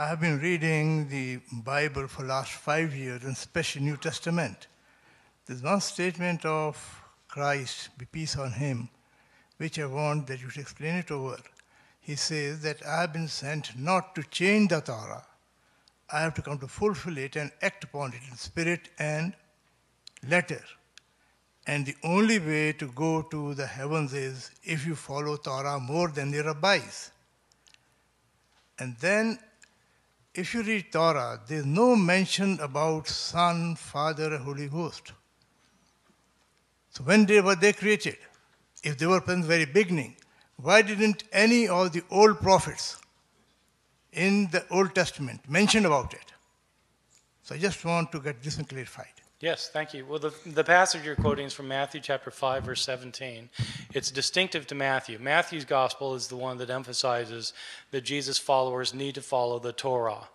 I have been reading the Bible for last five years, and especially New Testament. There's one statement of Christ, be peace on him, which I want that you should explain it over. He says that I have been sent not to change the Torah. I have to come to fulfill it and act upon it in spirit and letter. And the only way to go to the heavens is if you follow Torah more than the rabbis. And then if you read Torah, there's no mention about Son, Father, Holy Ghost. So when they were they created? If they were from the very beginning, why didn't any of the old prophets in the Old Testament mention about it? So I just want to get this clarified. Yes, thank you. Well, the, the passage you're quoting is from Matthew chapter 5, verse 17. It's distinctive to Matthew. Matthew's gospel is the one that emphasizes that Jesus' followers need to follow the Torah.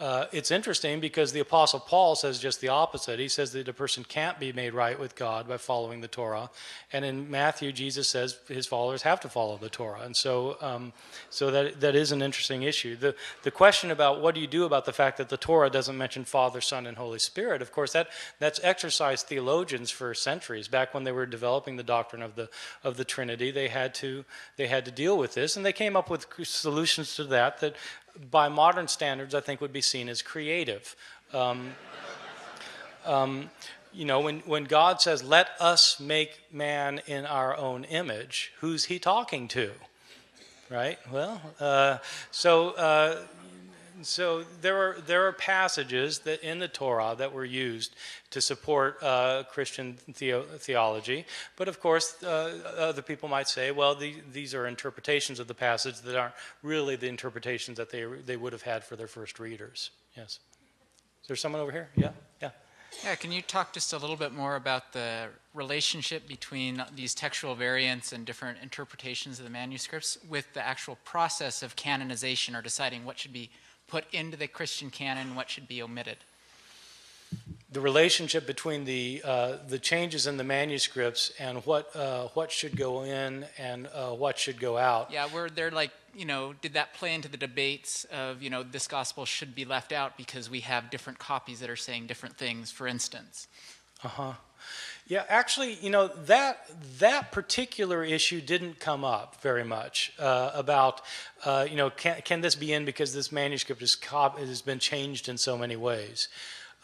Uh, it's interesting because the Apostle Paul says just the opposite. He says that a person can't be made right with God by following the Torah. And in Matthew, Jesus says his followers have to follow the Torah. And so, um, so that, that is an interesting issue. The, the question about what do you do about the fact that the Torah doesn't mention Father, Son, and Holy Spirit, of course, that, that's exercised theologians for centuries. Back when they were developing the doctrine of the, of the Trinity, they had, to, they had to deal with this. And they came up with solutions to that that by modern standards, I think would be seen as creative. Um, um, you know, when, when God says, let us make man in our own image, who's he talking to? Right? Well, uh, so uh, so there are there are passages that in the Torah that were used to support uh, Christian theo- theology, but of course uh, other people might say, well, the, these are interpretations of the passage that aren't really the interpretations that they they would have had for their first readers. Yes. Is there someone over here? Yeah. Yeah. Yeah, can you talk just a little bit more about the relationship between these textual variants and different interpretations of the manuscripts with the actual process of canonization or deciding what should be put into the Christian canon, what should be omitted? The relationship between the uh, the changes in the manuscripts and what uh, what should go in and uh, what should go out. Yeah, were there like you know did that play into the debates of you know this gospel should be left out because we have different copies that are saying different things, for instance? Uh huh. Yeah, actually, you know that that particular issue didn't come up very much uh, about uh, you know can, can this be in because this manuscript is cop- has been changed in so many ways.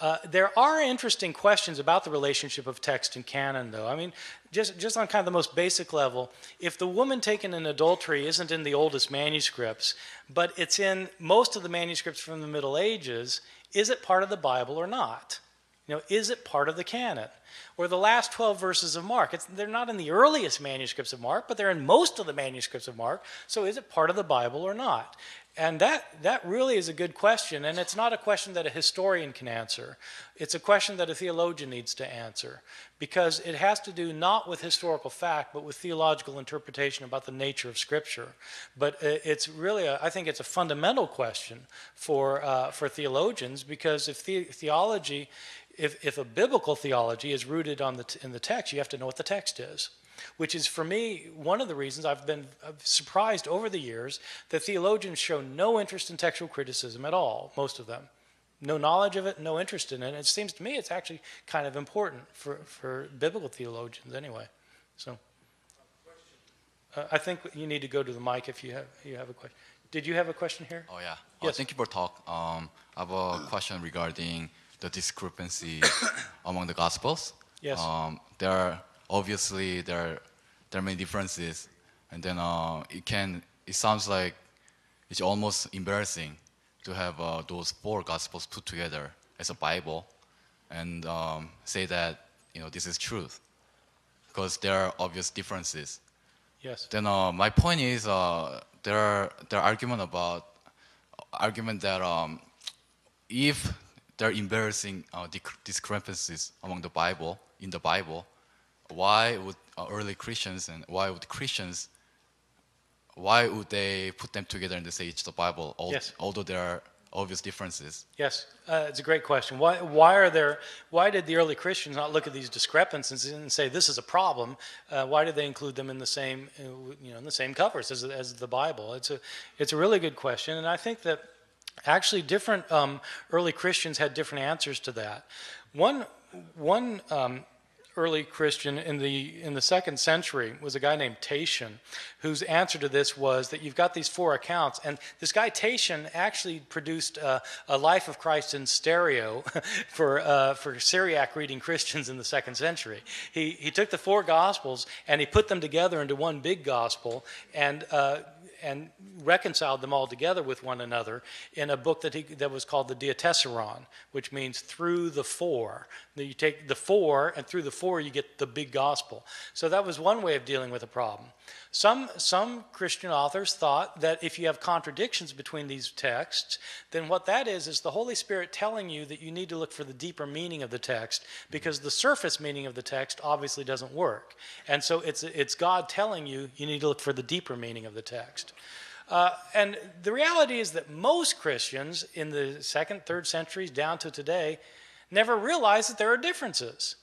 Uh, there are interesting questions about the relationship of text and canon, though. I mean, just just on kind of the most basic level, if the woman taken in adultery isn't in the oldest manuscripts, but it's in most of the manuscripts from the Middle Ages, is it part of the Bible or not? You know, is it part of the canon? or the last 12 verses of Mark. It's, they're not in the earliest manuscripts of Mark, but they're in most of the manuscripts of Mark. So is it part of the Bible or not? And that, that really is a good question, and it's not a question that a historian can answer. It's a question that a theologian needs to answer because it has to do not with historical fact, but with theological interpretation about the nature of Scripture. But it's really, a, I think it's a fundamental question for, uh, for theologians because if the, theology, if, if a biblical theology is rooted on the t- in the text, you have to know what the text is which is for me one of the reasons I've been surprised over the years that theologians show no interest in textual criticism at all, most of them. No knowledge of it, no interest in it. And it seems to me it's actually kind of important for, for biblical theologians anyway. So uh, I think you need to go to the mic if you have, you have a question. Did you have a question here? Oh, yeah. Yes. Uh, thank you for talk. Um, I have a question regarding the discrepancy among the Gospels. Yes. Um, there are obviously there are, there are many differences, and then uh, it can it sounds like it's almost embarrassing to have uh, those four gospels put together as a Bible, and um, say that you know this is truth, because there are obvious differences. Yes. Then uh, my point is uh, there are there are argument about argument that um, if there are embarrassing uh, discrepancies among the Bible in the Bible, why would uh, early Christians and why would Christians why would they put them together and say it's the Bible, al- Yes. although there are obvious differences? Yes, uh, it's a great question. Why, why are there? Why did the early Christians not look at these discrepancies and say this is a problem? Uh, why did they include them in the same, uh, you know, in the same covers as, as the Bible? It's a, it's a really good question, and I think that actually different um, early Christians had different answers to that. One, one um, early Christian in the in the second century was a guy named Tatian, whose answer to this was that you've got these four accounts, and this guy Tatian actually produced uh, a Life of Christ in stereo for uh, for Syriac reading Christians in the second century. He he took the four Gospels and he put them together into one big gospel, and uh, and reconciled them all together with one another in a book that, he, that was called the Diatessaron, which means through the four. You take the four, and through the four, you get the big gospel. So that was one way of dealing with a problem. Some, some Christian authors thought that if you have contradictions between these texts, then what that is is the Holy Spirit telling you that you need to look for the deeper meaning of the text because the surface meaning of the text obviously doesn't work. And so it's, it's God telling you you need to look for the deeper meaning of the text. Uh, and the reality is that most Christians in the second, third centuries down to today never realized that there are differences.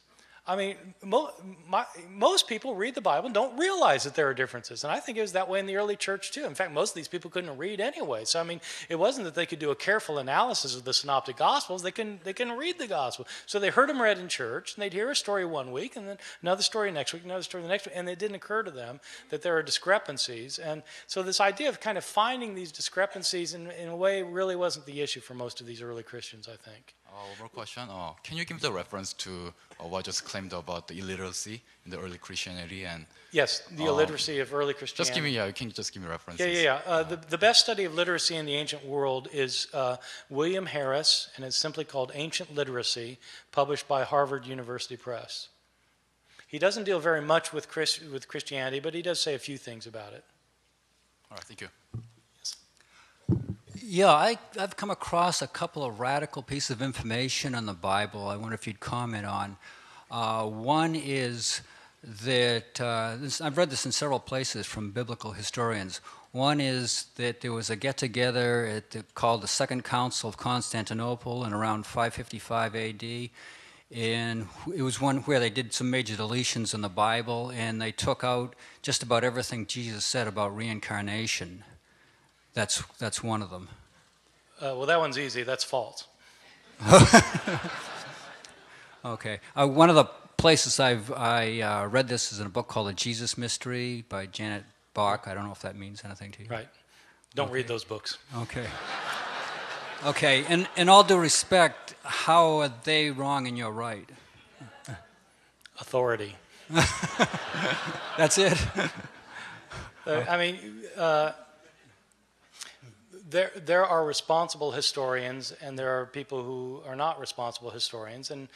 I mean, mo- my, most people read the Bible and don't realize that there are differences. And I think it was that way in the early church too. In fact, most of these people couldn't read anyway. So, I mean, it wasn't that they could do a careful analysis of the synoptic gospels. They couldn't, they couldn't read the gospel. So they heard them read in church and they'd hear a story one week and then another story next week, another story the next week. And it didn't occur to them that there are discrepancies. And so this idea of kind of finding these discrepancies in, in a way really wasn't the issue for most of these early Christians, I think. Uh, one more question. Uh, can you give the reference to uh, what just claimed about the illiteracy in the early Christianity and Yes, the illiteracy of early Christianity. Just give me, yeah, can you can just give me references. Yeah, yeah, yeah. Uh, the, the best study of literacy in the ancient world is uh, William Harris, and it's simply called Ancient Literacy, published by Harvard University Press. He doesn't deal very much with, Chris, with Christianity, but he does say a few things about it. All right, thank you. Yeah, I, I've come across a couple of radical pieces of information on the Bible. I wonder if you'd comment on. Uh, one is that uh, this, I've read this in several places from biblical historians. One is that there was a get together called the Second Council of Constantinople in around 555 AD. And it was one where they did some major deletions in the Bible and they took out just about everything Jesus said about reincarnation. That's, that's one of them. Uh, well, that one's easy. That's false. okay. Uh, one of the places I've I uh, read this is in a book called The Jesus Mystery by Janet Bock. I don't know if that means anything to you. Right. Don't okay. read those books. Okay. Okay. And in all due respect, how are they wrong and you're right? Authority. That's it. Uh, I mean, uh, there, there are responsible historians and there are people who are not responsible historians. And,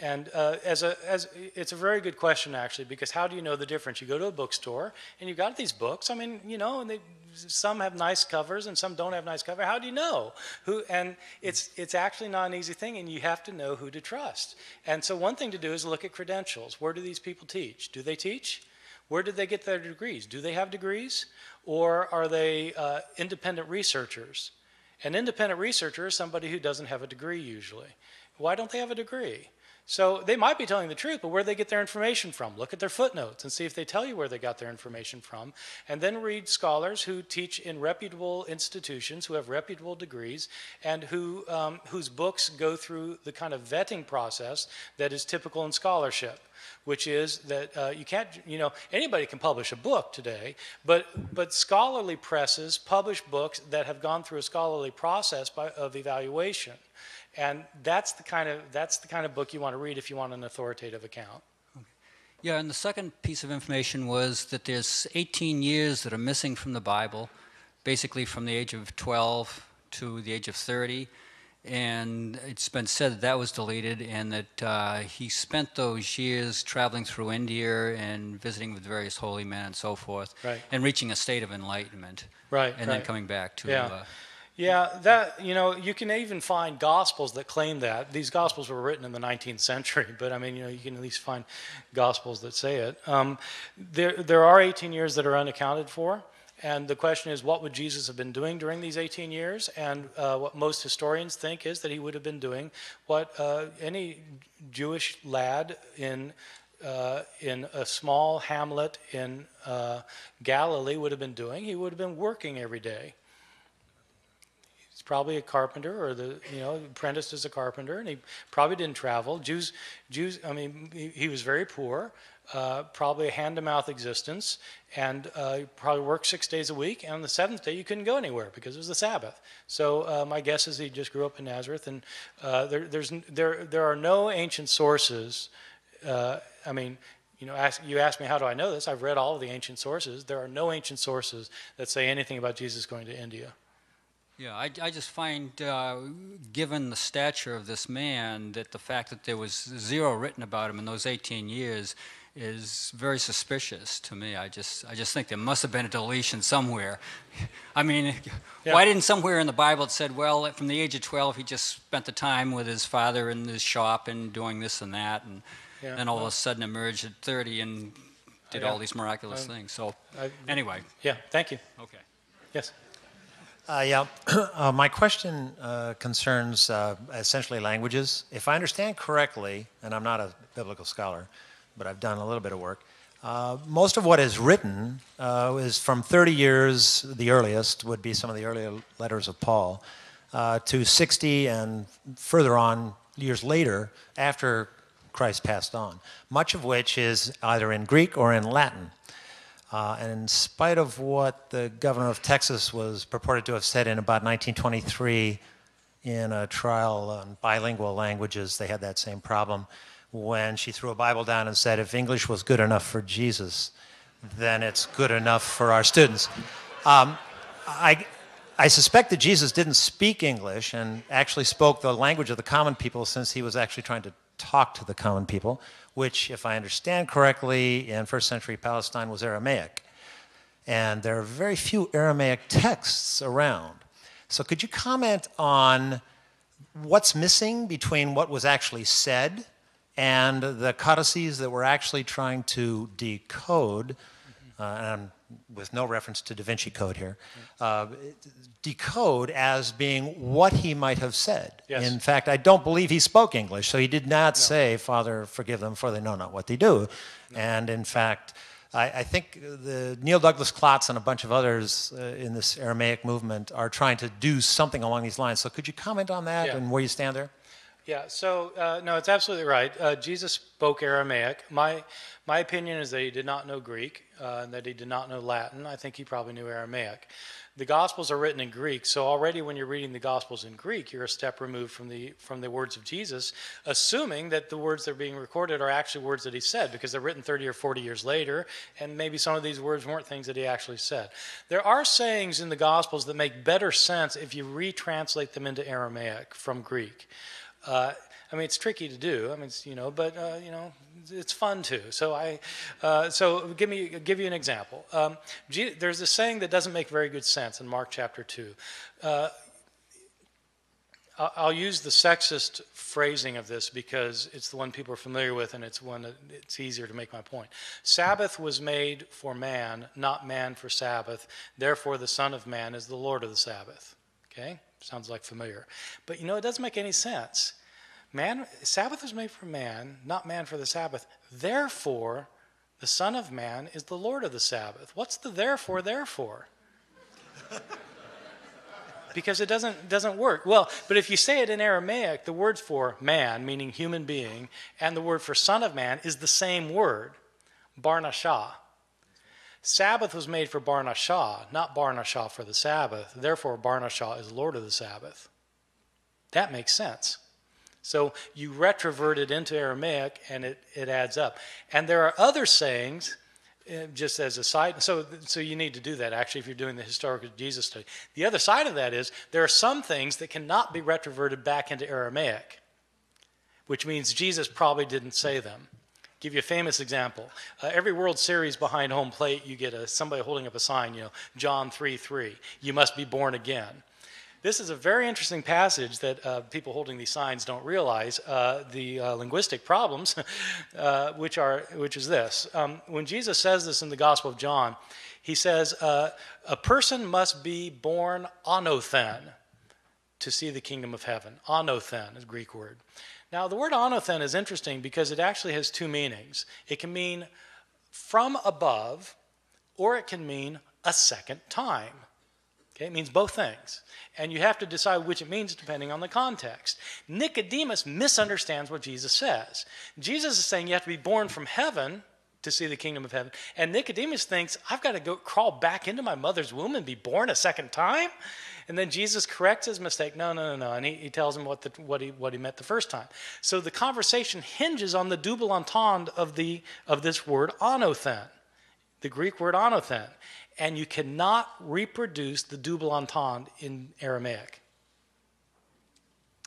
and uh, as a, as, it's a very good question, actually, because how do you know the difference? You go to a bookstore and you've got these books. I mean, you know, and they, some have nice covers and some don't have nice cover. How do you know? Who, and it's, it's actually not an easy thing, and you have to know who to trust. And so one thing to do is look at credentials. Where do these people teach? Do they teach? Where did they get their degrees? Do they have degrees? Or are they uh, independent researchers? An independent researcher is somebody who doesn't have a degree usually. Why don't they have a degree? So they might be telling the truth, but where they get their information from? Look at their footnotes and see if they tell you where they got their information from. And then read scholars who teach in reputable institutions, who have reputable degrees, and who, um, whose books go through the kind of vetting process that is typical in scholarship which is that uh, you can't, you know, anybody can publish a book today, but, but scholarly presses publish books that have gone through a scholarly process by, of evaluation. And that's the kind of that's the kind of book you want to read if you want an authoritative account. Yeah, and the second piece of information was that there's 18 years that are missing from the Bible, basically from the age of 12 to the age of 30. And it's been said that that was deleted, and that uh, he spent those years traveling through India and visiting with various holy men and so forth, right. and reaching a state of enlightenment, right? And right. then coming back to. Yeah. Uh, yeah, that you know, you can even find gospels that claim that. These gospels were written in the 19th century, but I mean, you know, you can at least find gospels that say it. Um, there, there are 18 years that are unaccounted for, and the question is, what would Jesus have been doing during these 18 years? And uh, what most historians think is that he would have been doing what uh, any Jewish lad in uh, in a small hamlet in uh, Galilee would have been doing. He would have been working every day probably a carpenter or the you know apprenticed as a carpenter and he probably didn't travel jews jews i mean he, he was very poor uh, probably a hand-to-mouth existence and uh, probably worked six days a week and on the seventh day you couldn't go anywhere because it was the sabbath so uh, my guess is he just grew up in nazareth and uh, there, there's, there, there are no ancient sources uh, i mean you know, ask, you ask me how do I know this? I've read all of the ancient sources. There are no ancient sources that say anything about Jesus going to India. Yeah, I, I just find, uh, given the stature of this man, that the fact that there was zero written about him in those 18 years is very suspicious to me. I just, I just think there must have been a deletion somewhere. I mean, yeah. why didn't somewhere in the Bible it said, well, from the age of 12, he just spent the time with his father in his shop and doing this and that, and yeah, then all of a sudden emerged at 30 and did yeah, all these miraculous things. So, I, anyway. Yeah, thank you. Okay. Yes. Uh, yeah, uh, my question uh, concerns uh, essentially languages. If I understand correctly, and I'm not a biblical scholar, but I've done a little bit of work, uh, most of what is written uh, is from 30 years, the earliest would be some of the earlier letters of Paul, to 60 and further on years later after Christ passed on, much of which is either in Greek or in Latin. Uh, and in spite of what the governor of Texas was purported to have said in about 1923 in a trial on bilingual languages, they had that same problem when she threw a Bible down and said, if English was good enough for Jesus, then it's good enough for our students. Um, I, I suspect that Jesus didn't speak English and actually spoke the language of the common people since he was actually trying to talk to the common people which, if I understand correctly, in first century Palestine was Aramaic. And there are very few Aramaic texts around. So, could you comment on what's missing between what was actually said and the codices that we're actually trying to decode? Uh, with no reference to Da Vinci Code here, uh, decode as being what he might have said. Yes. In fact, I don't believe he spoke English, so he did not no. say, Father, forgive them, for they know not what they do. No. And in fact, I, I, think the Neil Douglas Klotz and a bunch of others uh, in this Aramaic movement are trying to do something along these lines. So could you comment on that yeah. and where you stand there? Yeah, so uh, no, it's absolutely right. Uh, Jesus spoke Aramaic. My, my opinion is that he did not know Greek, uh, and that he did not know Latin. I think he probably knew Aramaic. The Gospels are written in Greek, so already when you're reading the Gospels in Greek, you're a step removed from the, from the words of Jesus, assuming that the words that are being recorded are actually words that he said, because they're written 30 or 40 years later, and maybe some of these words weren't things that he actually said. There are sayings in the Gospels that make better sense if you retranslate them into Aramaic from Greek. Uh, I mean, it's tricky to do. I mean, you know, but uh, you know, it's fun too. So I, uh, so give me give you an example. Um, there's a saying that doesn't make very good sense in Mark chapter two. Uh, I'll use the sexist phrasing of this because it's the one people are familiar with, and it's one that it's easier to make my point. Sabbath was made for man, not man for Sabbath. Therefore, the Son of Man is the Lord of the Sabbath. Okay, sounds like familiar, but you know it doesn't make any sense Man, Sabbath was made for man, not man for the Sabbath. Therefore, the Son of Man is the Lord of the Sabbath. What's the therefore, therefore? because it doesn't, doesn't work. Well, but if you say it in Aramaic, the word for man, meaning human being, and the word for Son of Man is the same word, Barnashah. Sabbath was made for Barnashah, not Barnashah for the Sabbath. Therefore, Barnashah is Lord of the Sabbath. That makes sense. So you retrovert it into Aramaic and it, it adds up. And there are other sayings, uh, just as a side, so, so you need to do that actually if you're doing the historical Jesus study. The other side of that is there are some things that cannot be retroverted back into Aramaic, which means Jesus probably didn't say them. Give you a famous example. Uh, every World Series behind home plate, you get a, somebody holding up a sign, you know, John 3 3, you must be born again. This is a very interesting passage that uh, people holding these signs don't realize uh, the uh, linguistic problems, uh, which, are, which is this. Um, when Jesus says this in the Gospel of John, he says, uh, A person must be born anothen to see the kingdom of heaven. Anothen is a Greek word. Now, the word anothen is interesting because it actually has two meanings. It can mean from above, or it can mean a second time. Okay, it means both things. And you have to decide which it means depending on the context. Nicodemus misunderstands what Jesus says. Jesus is saying you have to be born from heaven to see the kingdom of heaven. And Nicodemus thinks, I've got to go crawl back into my mother's womb and be born a second time? And then Jesus corrects his mistake. No, no, no, no. And he, he tells him what, the, what, he, what he meant the first time. So the conversation hinges on the double entendre of, the, of this word anothen, the Greek word anothen and you cannot reproduce the double entendre in Aramaic.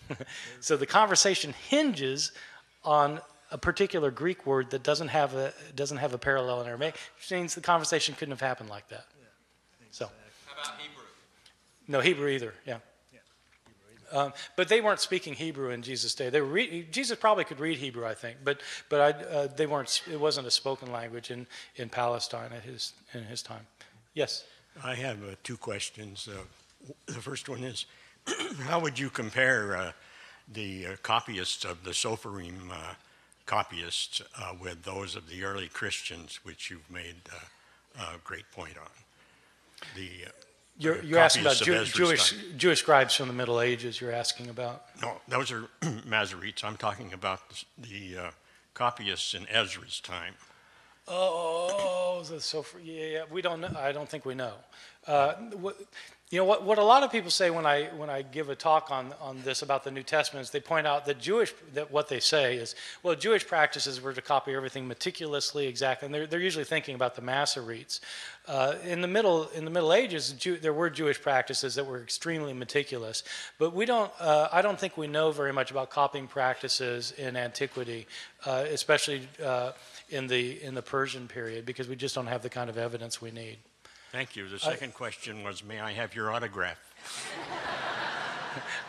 so the conversation hinges on a particular Greek word that doesn't have a doesn't have a parallel in Aramaic, which means the conversation couldn't have happened like that. Yeah, so. How about Hebrew? No Hebrew either. Yeah. Um, but they weren't speaking Hebrew in Jesus' day. They were re- Jesus probably could read Hebrew, I think, but but I, uh, they weren't. It wasn't a spoken language in, in Palestine at his in his time. Yes. I have uh, two questions. Uh, the first one is how would you compare uh, the uh, copyists of the Sopherim uh, copyists uh, with those of the early Christians, which you've made a great point on? The you're, you're asking about Jew, Jewish, Jewish scribes from the Middle Ages, you're asking about? No, those are Masoretes. I'm talking about the, the copyists in Ezra's time. Oh, so for, yeah, yeah, we don't know. I don't think we know. Uh, what, you know what, what a lot of people say when I when I give a talk on on this about the New Testament is they point out that Jewish that what they say is well Jewish practices were to copy everything meticulously exactly and they're, they're usually thinking about the Masoretes. Uh, in the middle in the Middle Ages Jew, there were Jewish practices that were extremely meticulous, but we don't uh, I don't think we know very much about copying practices in antiquity, uh, especially uh, in the in the Persian period because we just don't have the kind of evidence we need. Thank you. The second question was, may I have your autograph?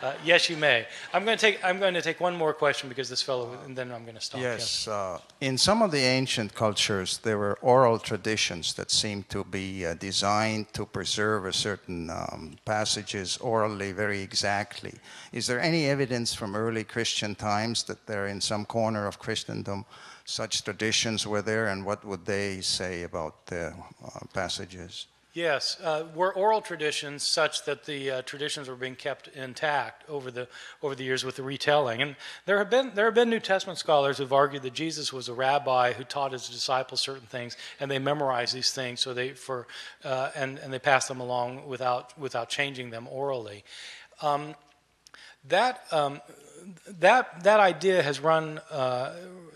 Uh, yes, you may. I'm going to take. I'm going to take one more question because this fellow, and then I'm going to stop. Yes. yes. Uh, in some of the ancient cultures, there were oral traditions that seemed to be uh, designed to preserve a certain um, passages orally very exactly. Is there any evidence from early Christian times that they're in some corner of Christendom? Such traditions were there, and what would they say about the uh, passages? Yes, uh, were oral traditions such that the uh, traditions were being kept intact over the over the years with the retelling, and there have been there have been New Testament scholars who've argued that Jesus was a rabbi who taught his disciples certain things, and they memorized these things so they for uh, and and they passed them along without without changing them orally. Um, that um, that that idea has run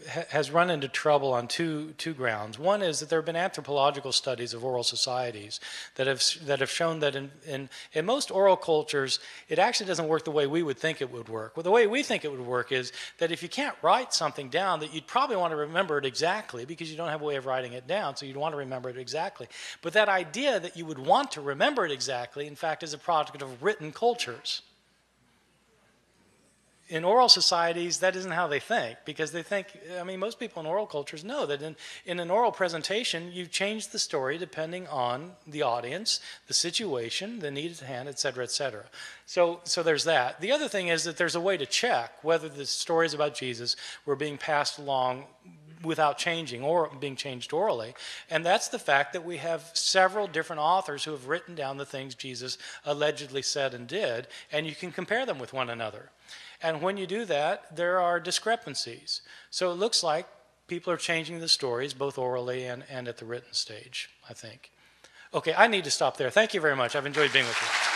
has run into trouble on two two grounds. One is that there have been anthropological studies of oral societies that have that have shown that in, in in most oral cultures it actually doesn't work the way we would think it would work. Well, the way we think it would work is that if you can't write something down, that you'd probably want to remember it exactly because you don't have a way of writing it down, so you'd want to remember it exactly. But that idea that you would want to remember it exactly, in fact, is a product of written cultures in oral societies, that isn't how they think because they think, I mean, most people in oral cultures know that in, in an oral presentation, you change the story depending on the audience, the situation, the need at hand, et cetera, et cetera. So, so there's that. The other thing is that there's a way to check whether the stories about Jesus were being passed along without changing or being changed orally. And that's the fact that we have several different authors who have written down the things Jesus allegedly said and did, and you can compare them with one another. And when you do that, there are discrepancies. So it looks like people are changing the stories both orally and, and at the written stage, I think. Okay, I need to stop there. Thank you very much. I've enjoyed being with you.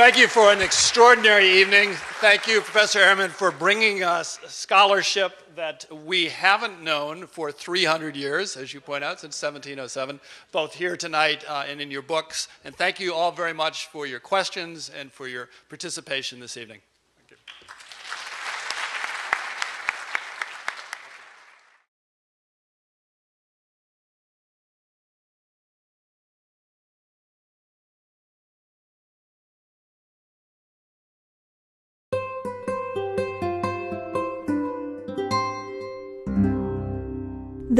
Thank you for an extraordinary evening. Thank you, Professor Ehrman, for bringing us scholarship that we haven't known for 300 years, as you point out, since 1707, both here tonight uh, and in your books. And thank you all very much for your questions and for your participation this evening.